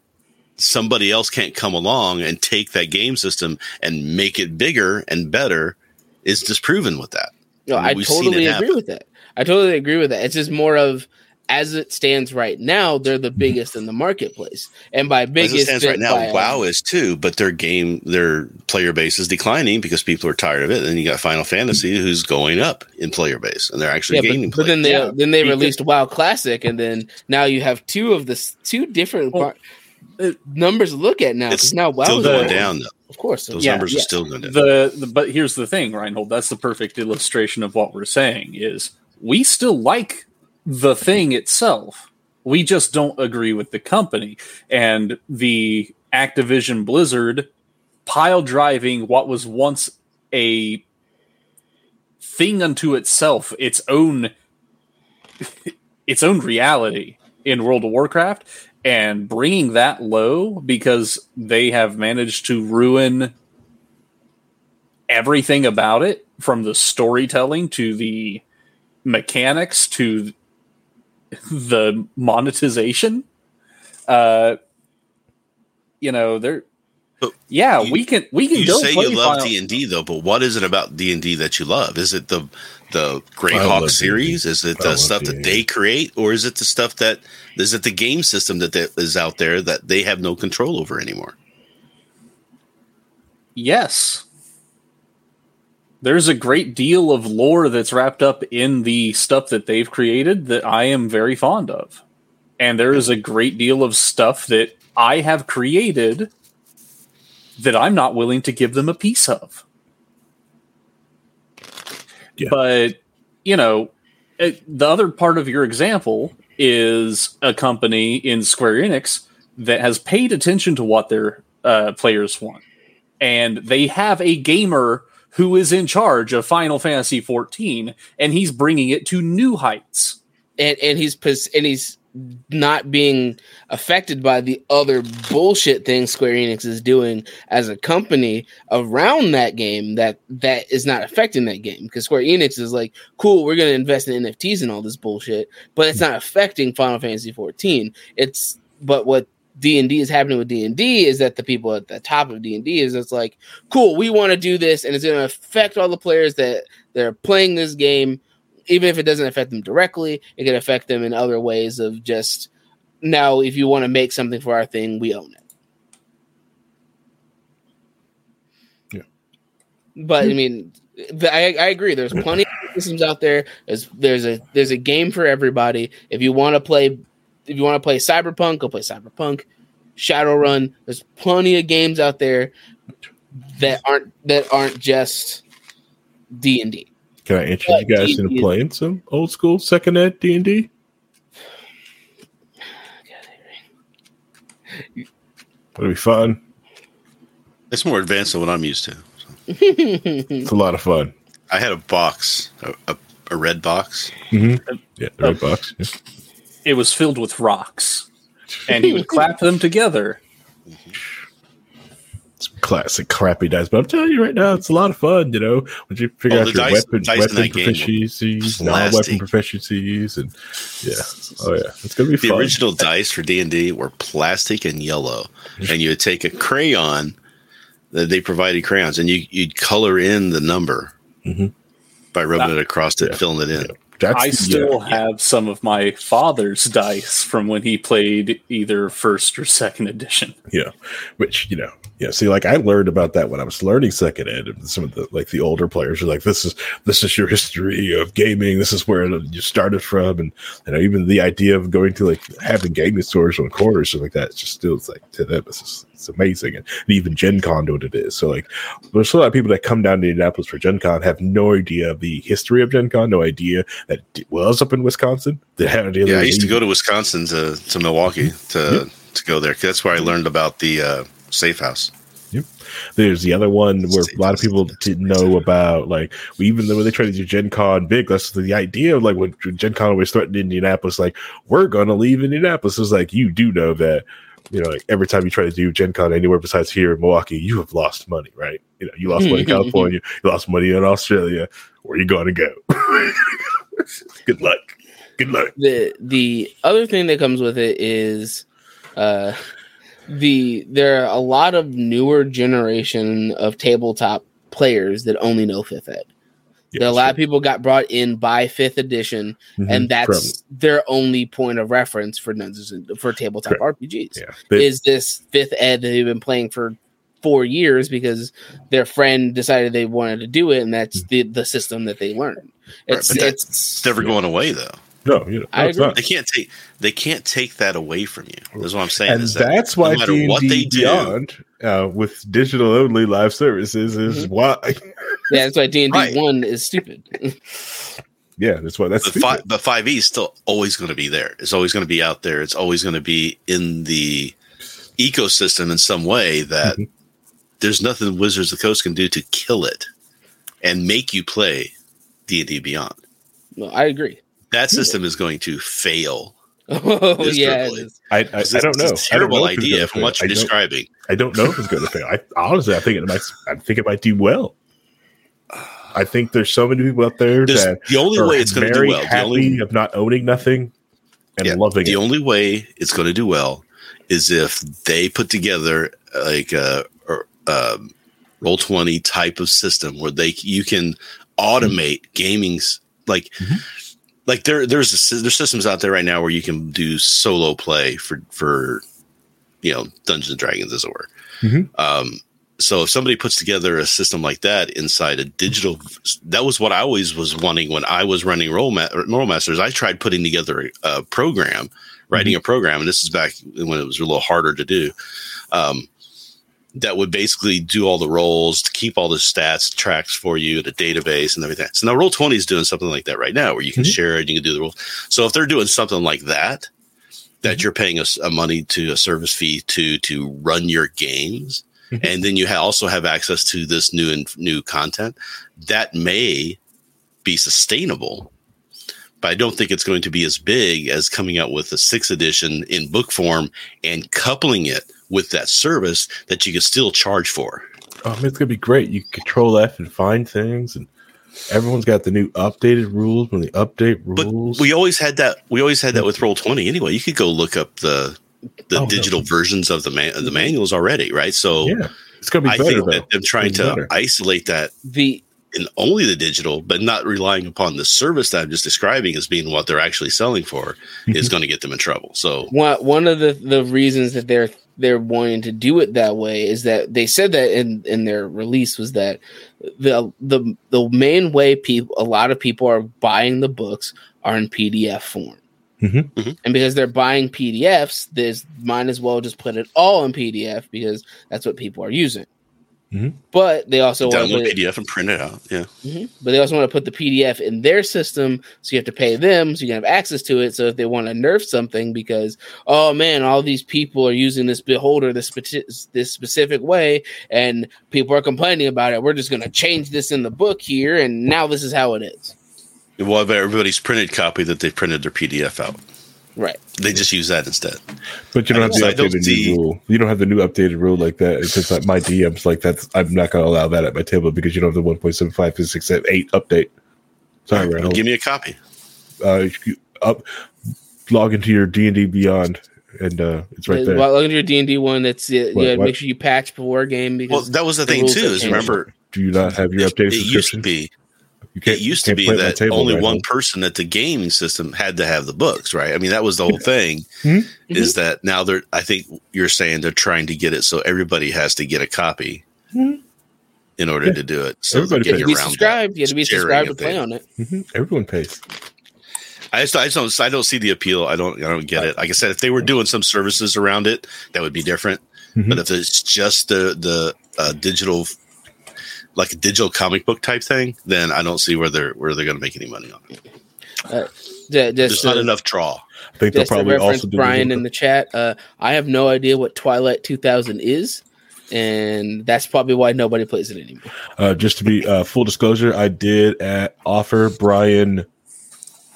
somebody else can't come along and take that game system and make it bigger and better is disproven with that. No, I mean, I totally agree happen. with that. I totally agree with that. It's just more of as it stands right now, they're Mm-hmm. the biggest in the marketplace, and by As biggest it stands right now, by, WoW is too, but their game, their player base is declining because people are tired of it. And you got Final Fantasy who's going up in player base, and they're actually Yeah, gaining. but, but then they Yeah, then they released WoW Classic, and then now you have two of the two different Well, par- uh, numbers to look at now. it's now WoW still going going down. Though. Of course, Those Yeah, numbers yeah. are still going down. the, the but here's the thing, Reinhold. That's the perfect illustration of what we're saying. Is we still like the thing itself. We just don't agree with the company and the Activision Blizzard pile driving what was once a thing unto itself, its own <laughs> its own reality in World of Warcraft and bringing that low because they have managed to ruin everything about it from the storytelling to the mechanics to the monetization uh you know they're But yeah you- we can we can you go say you love Final- D and D though, but what is it about D and D that you love? Is it the the I Greyhawk series? Is it the stuff that they create, or is it the stuff that is it the game system that that is out there that they have no control over anymore? Yes. There's a great deal of lore that's wrapped up in the stuff that they've created that I am very fond of. And there is a great deal of stuff that I have created that I'm not willing to give them a piece of. Yeah. But, you know, it, the other part of your example is a company in Square Enix that has paid attention to what their uh, players want and they have a gamer who is in charge of Final Fantasy 14 and he's bringing it to new heights. and and he's pos- and he's not being affected by the other bullshit things Square Enix is doing as a company around that game that that is not affecting that game. Because Square Enix is like cool we're going to invest in NFTs and all this bullshit but it's not affecting Final Fantasy 14 it's but what D&D is happening with D&D is that the people at the top of D&D is it's like cool we want to do this and it's going to affect all the players that that are playing this game even if it doesn't affect them directly, it can affect them in other ways of just now if you want to make something for our thing, we own it. Yeah. But I hmm. mean, I, I agree. There's plenty of <laughs> systems out there. There's there's a there's a game for everybody. If you want to play, if you want to play Cyberpunk, go play Cyberpunk. Shadowrun. There's plenty of games out there. that aren't that aren't just D and D. Can I interest you guys D&D in playing some old school second ed D and D? It'll be fun. It's more advanced than what I'm used to. <laughs> It's a lot of fun. I had a box, a, a, a red box. Mm-hmm. Yeah, the red box. yeah. It was filled with rocks, and he would <laughs> clap them together. It's classic crappy dice, but I'm telling you right now, it's a lot of fun. You know, when you figure Oh, out your dice- weapon, dice weapon that game were proficiencies, non-weapon proficiencies, and yeah, oh yeah, it's gonna be fun The fun. original dice for D and D were plastic and yellow, and you would take a crayon. That they provided crayons, and you you'd color in the number Mhm. by rubbing it across it, Yeah. filling it in. That's I the- still yeah, have some of my father's dice from when he played either first or second edition. yeah, which you know, yeah. See, like I learned about that when I was learning second ed, and some of the like the older players are like, "This is this is your history of gaming. This is where you started from," and you know, even the idea of going to like having gaming stores on corners, stuff like that, it's just still it's like to them, it's just, it's amazing, and, even Gen Con what it is. So like, there's a lot of people that come down to Indianapolis for Gen Con have no idea of the history of Gen Con, no idea that it was up in Wisconsin. <laughs> They had idea. Yeah, I used to go to Wisconsin to to Milwaukee to to go there. That's where I learned about the uh, safe house. Yep. There's the other one where a lot of people didn't know about, like, even though when they try to do Gen Con big, that's the idea of like when Gen Con always threatened Indianapolis, like, we're going to leave Indianapolis. It's like, you do know that, you know, like every time you try to do Gen Con anywhere besides here in Milwaukee, you have lost money, right? You know, you lost money in <laughs> California, you lost money in Australia. Where are you going to go? <laughs> Good luck. Good luck. the the other thing that comes with it is uh the there are a lot of newer generation of tabletop players that only know fifth ed Yeah, a lot of people got brought in by fifth edition Mhm. and that's their only point of reference for Dungeons and for tabletop rpgs yeah. They- is this fifth ed that they've been playing for four years because their friend decided they wanted to do it and that's the the system that they learned it's but that- it's It's never going away though. no, you know, I no, it's agree. not. They can't take they can't take that away from you. That's what I'm saying. and is that that's why no matter D&D what they do, Beyond uh, with digital only live services is Mm-hmm. why. yeah that's why d&d 1 is stupid Yeah, that's why that's the five, but five E is still always going to be there. It's always going to be out there. It's always going to be in the ecosystem in some way that Mhm. there's nothing Wizards of the Coast can do to kill it and make you play D and D Beyond. no i agree That system is going to fail. Oh <laughs> yeah it Miserably. is. I, I, I It's- don't know. It's a I don't terrible know idea gonna from what you're I don't- describing. I don't know if it's going to fail. I honestly, I think it might. I think it might do well. I think there's so many people out there There's, that the only are way it's going to do very well. Happy only, of not owning nothing and yeah, loving the it. only way it's going to do well is if they put together like a, or, um, Roll20 type of system where they you can automate gaming's like Mhm. Like there there's a, there's systems out there right now where you can do solo play for for you know dungeons and dragons as it were. Mhm. um so if somebody puts together a system like that inside a digital that was what i always was wanting when i was running role, ma- Rolemasters. I tried putting together a, a program writing a program and this is back when it was a little harder to do. Um, that would basically do all the rolls to keep all the stats tracks for you the database and everything so now Roll20 is doing something like that right now where you can Mhm. share it you can do the rolls so if they're doing something like that that Mm-hmm. you're paying a money to a service fee to to run your games Mhm. and then you ha- also have access to this new and new content that may be sustainable but I don't think it's going to be as big as coming out with a sixth edition in book form and coupling it with that service that you can still charge for. Oh, man, it's gonna be great. You can control F and find things, and everyone's got the new updated rules. When they update rules. But we always had that. We always had that with Roll20. Anyway, you could go look up the the Oh, no. digital versions of the man, the manuals already, right? So yeah, it's gonna be I better think though. that them trying to better. isolate that the in only the digital, but not relying upon the service that I'm just describing as being what they're actually selling for, Mm-hmm. is going to get them in trouble. So one one of the the reasons that they're they're wanting to do it that way is that they said that in in their release was that the the the main way people a lot of people are buying the books are in PDF form. Mhm. Mhm. And because they're buying PDFs, this might as well just put it all in PDF because that's what people are using. Mhm. But they also want to Download put PDF and print it out. Yeah. Mhm. but they also want to put the PDF in their system, so you have to pay them, so you can have access to it. So if they want to nerf something, because oh man, all these people are using this beholder this this specific way, and people are complaining about it, we're just going to change this in the book here, and now this is how it is. Well, everybody's printed copy that they printed their PDF out. Right. They just use that instead. But you don't have I the don't updated see- new rule. You don't have the new updated rule like that. It's just like my DMs like that's. I'm not going to allow that at my table because you don't have the 1.75 to 6.8 update. Sorry, Well, Randall. give me a copy. Uh, you- up, log into your D and D Beyond, and uh, it's right there. Well, look at your D and D one. That's it. What- you gotta what? make sure you patch before a game Well, that was the the thing too. Is remember Do you not have your it, updated it used to be You it used to can't be play at my that only Randall. one person at the gaming system had to have the books, right? I mean, that was the whole thing. Hmm? Is that now they're? I think you're saying they're trying to get it so everybody has to get a copy in order Yeah. to do it. So Everybody they're you have to be subscribed. You have to be subscribed to play on it. Mhm. Everyone pays. I just, I just don't, I don't see the appeal. I don't, I don't get it. Like I said, if they were doing some services around it, that would be different. Mhm. But if it's just the the uh, digital, like a digital comic book type thing, then I don't see where they're where they're going to make any money on it. Uh, ju- There's not to, enough draw. I think they'll probably also do Brian in the chat. Uh, I have no idea what Twilight 2000 is, and that's probably why nobody plays it anymore. Uh, just to be uh, full disclosure, I did uh, offer Brian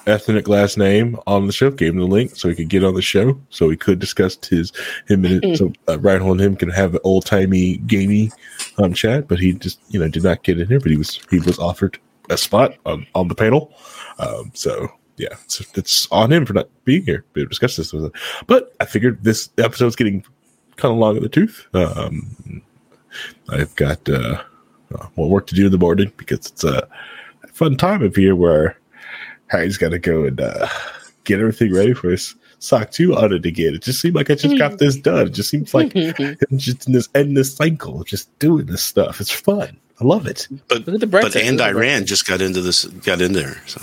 ethnic last name on the show. Gave him the link so he could get on the show, so he could discuss his him and his, so uh, Ryan and him can have an old timey gamey um, chat. But he just you know did not get in here, but he was he was offered a spot on, on the panel. Um, so yeah, it's, it's on him for not being here to discuss this with us. But I figured this episode's getting kind of long in the tooth. Um, I've got uh, uh, more work to do in the morning because it's a fun time of year where Harry's got to go and uh, get everything ready for his SOC 2 audit again. It just seemed like I just got this <laughs> done. It just seems like <laughs> I'm just in this endless cycle of just doing this stuff. It's fun. I love it. But Look the but and Look at the Iran just got into this, got in there. So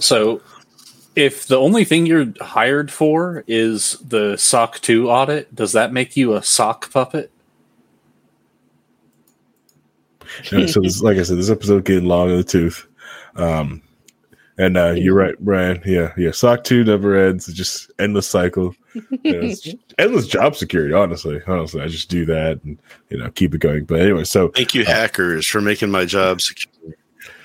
So, if the only thing you're hired for is the SOC 2 audit, does that make you a sock puppet? Uh, so, this, like I said, this episode getting long in the tooth. Um, and uh, you're right, Brian. Yeah, yeah. SOC 2 never ends. It's just endless cycle. You <laughs> know, endless job security, honestly. Honestly, I just do that and, you know, keep it going. But anyway, so thank you, hackers, for making my job secure.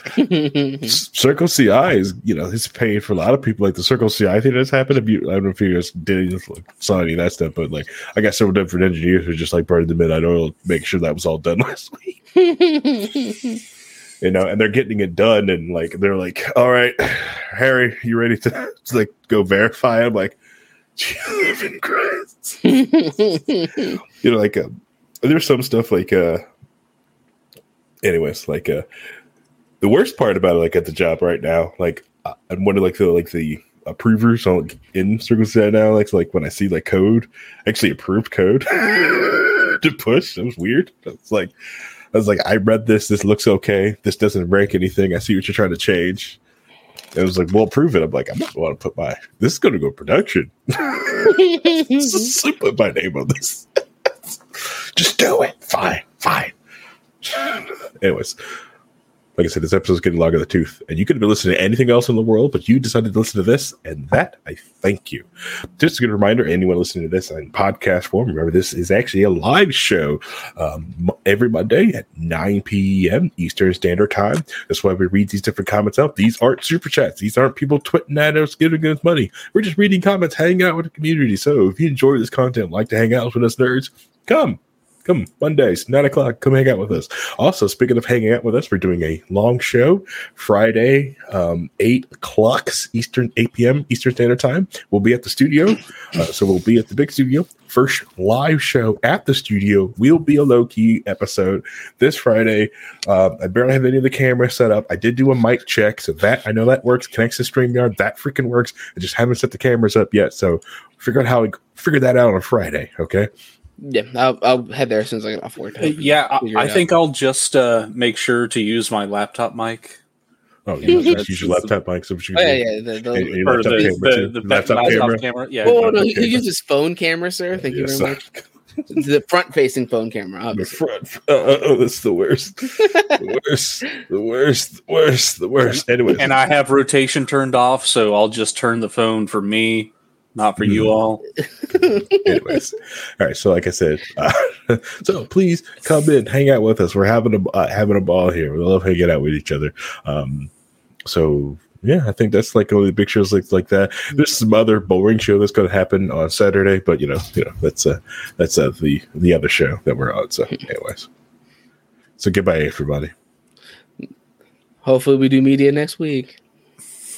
<laughs> Circle CI is, you know, it's paid for a lot of people. Like the Circle CI thing that's happened. If you, I don't know if you guys did like, saw any of that stuff, but like I got several different engineers who just like burned the midnight oil, to make sure that was all done <laughs> last week. You know, and they're getting it done, and like they're like, "All right, <sighs> Harry, you ready to, to <laughs> like go verify?" I'm like, "You live <laughs> Christ." <laughs> you know, like uh, there's some stuff like, uh, anyways, like uh, the worst part about it, like at the job right now, like uh, I'm one of like the like the approvers on like, in Circle CI now. Like like when I see like code, actually approved code to push, it was weird. It's like I was like, I read this. This looks okay. This doesn't break anything. I see what you're trying to change. And It was like, well, prove it. I'm like, I'm not going to put my. This is going to go production. <laughs> Just <laughs> put my name on this. <laughs> Just do it. Fine, fine. Anyways, like I said, this episode's getting long in the tooth, and you could have been listening to anything else in the world, but you decided to listen to this, and that I thank you. Just a good reminder, anyone listening to this in podcast form, remember this is actually a live show um, every Monday at 9 p.m. Eastern Standard Time. That's why we read these different comments out. These aren't super chats. These aren't people twitting at us, giving us money. We're just reading comments, hanging out with the community. So if you enjoy this content, like to hang out with us nerds, come. Come Mondays, nine o'clock. Come hang out with us. Also, speaking of hanging out with us, we're doing a long show Friday, um, eight o'clock Eastern, eight p.m. Eastern Standard Time. We'll be at the studio, uh, so we'll be at the big studio. First live show at the studio will be a low key episode this Friday. Uh, I barely have any of the cameras set up. I did do a mic check, so that I know that works. Connects to Streamyard, that freaking works. I just haven't set the cameras up yet, so figure out how we figure that out on Friday. Okay. Yeah, I'll, I'll head there as soon as I get off work. Uh, yeah, I, I think I'll just uh, make sure to use my laptop mic. Oh, you know, That's- use your <laughs> laptop mic. So what you Oh, yeah, yeah. The, the, And your laptop the, camera, the, the, laptop laptop camera. camera. Yeah. oh, no, he, okay. he uses phone camera, sir. Thank you Yes, very sir. much. <laughs> the front-facing phone camera. The Obviously. front. Uh, uh, oh, that's <laughs> the worst. the worst. The worst. The worst. The worst. Anyway, And I have rotation turned off, so I'll just turn the phone for me, not for you all. <laughs> anyways, all right. So, like I said, uh, <laughs> so please come in, hang out with us. We're having a uh, having a ball here. We love hanging out with each other. Um, so yeah, I think that's like only the big shows like like that. There's some other boring show that's going to happen on Saturday, but you know, you know, that's uh that's uh the the other show that we're on. So, anyways, so goodbye, everybody. Hopefully, we do media next week.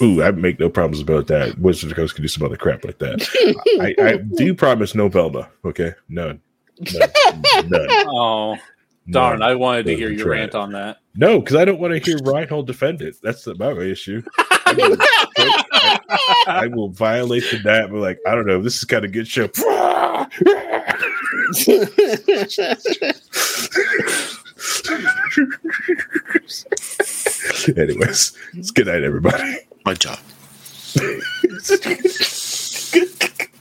Ooh, I make no problems about that. Wizard of the Coast can do some other crap like that. I, I do <laughs> promise no Velma. Okay, none, none, <laughs> none. Oh, darn! none. I wanted to hear your rant it. on that. No, because I don't want to hear Reinhold defend it. That's my issue. I will, <laughs> I, I will violate the that. But like, I don't know. This is kind of good show. Anyways, it's good night, everybody. My job. <laughs>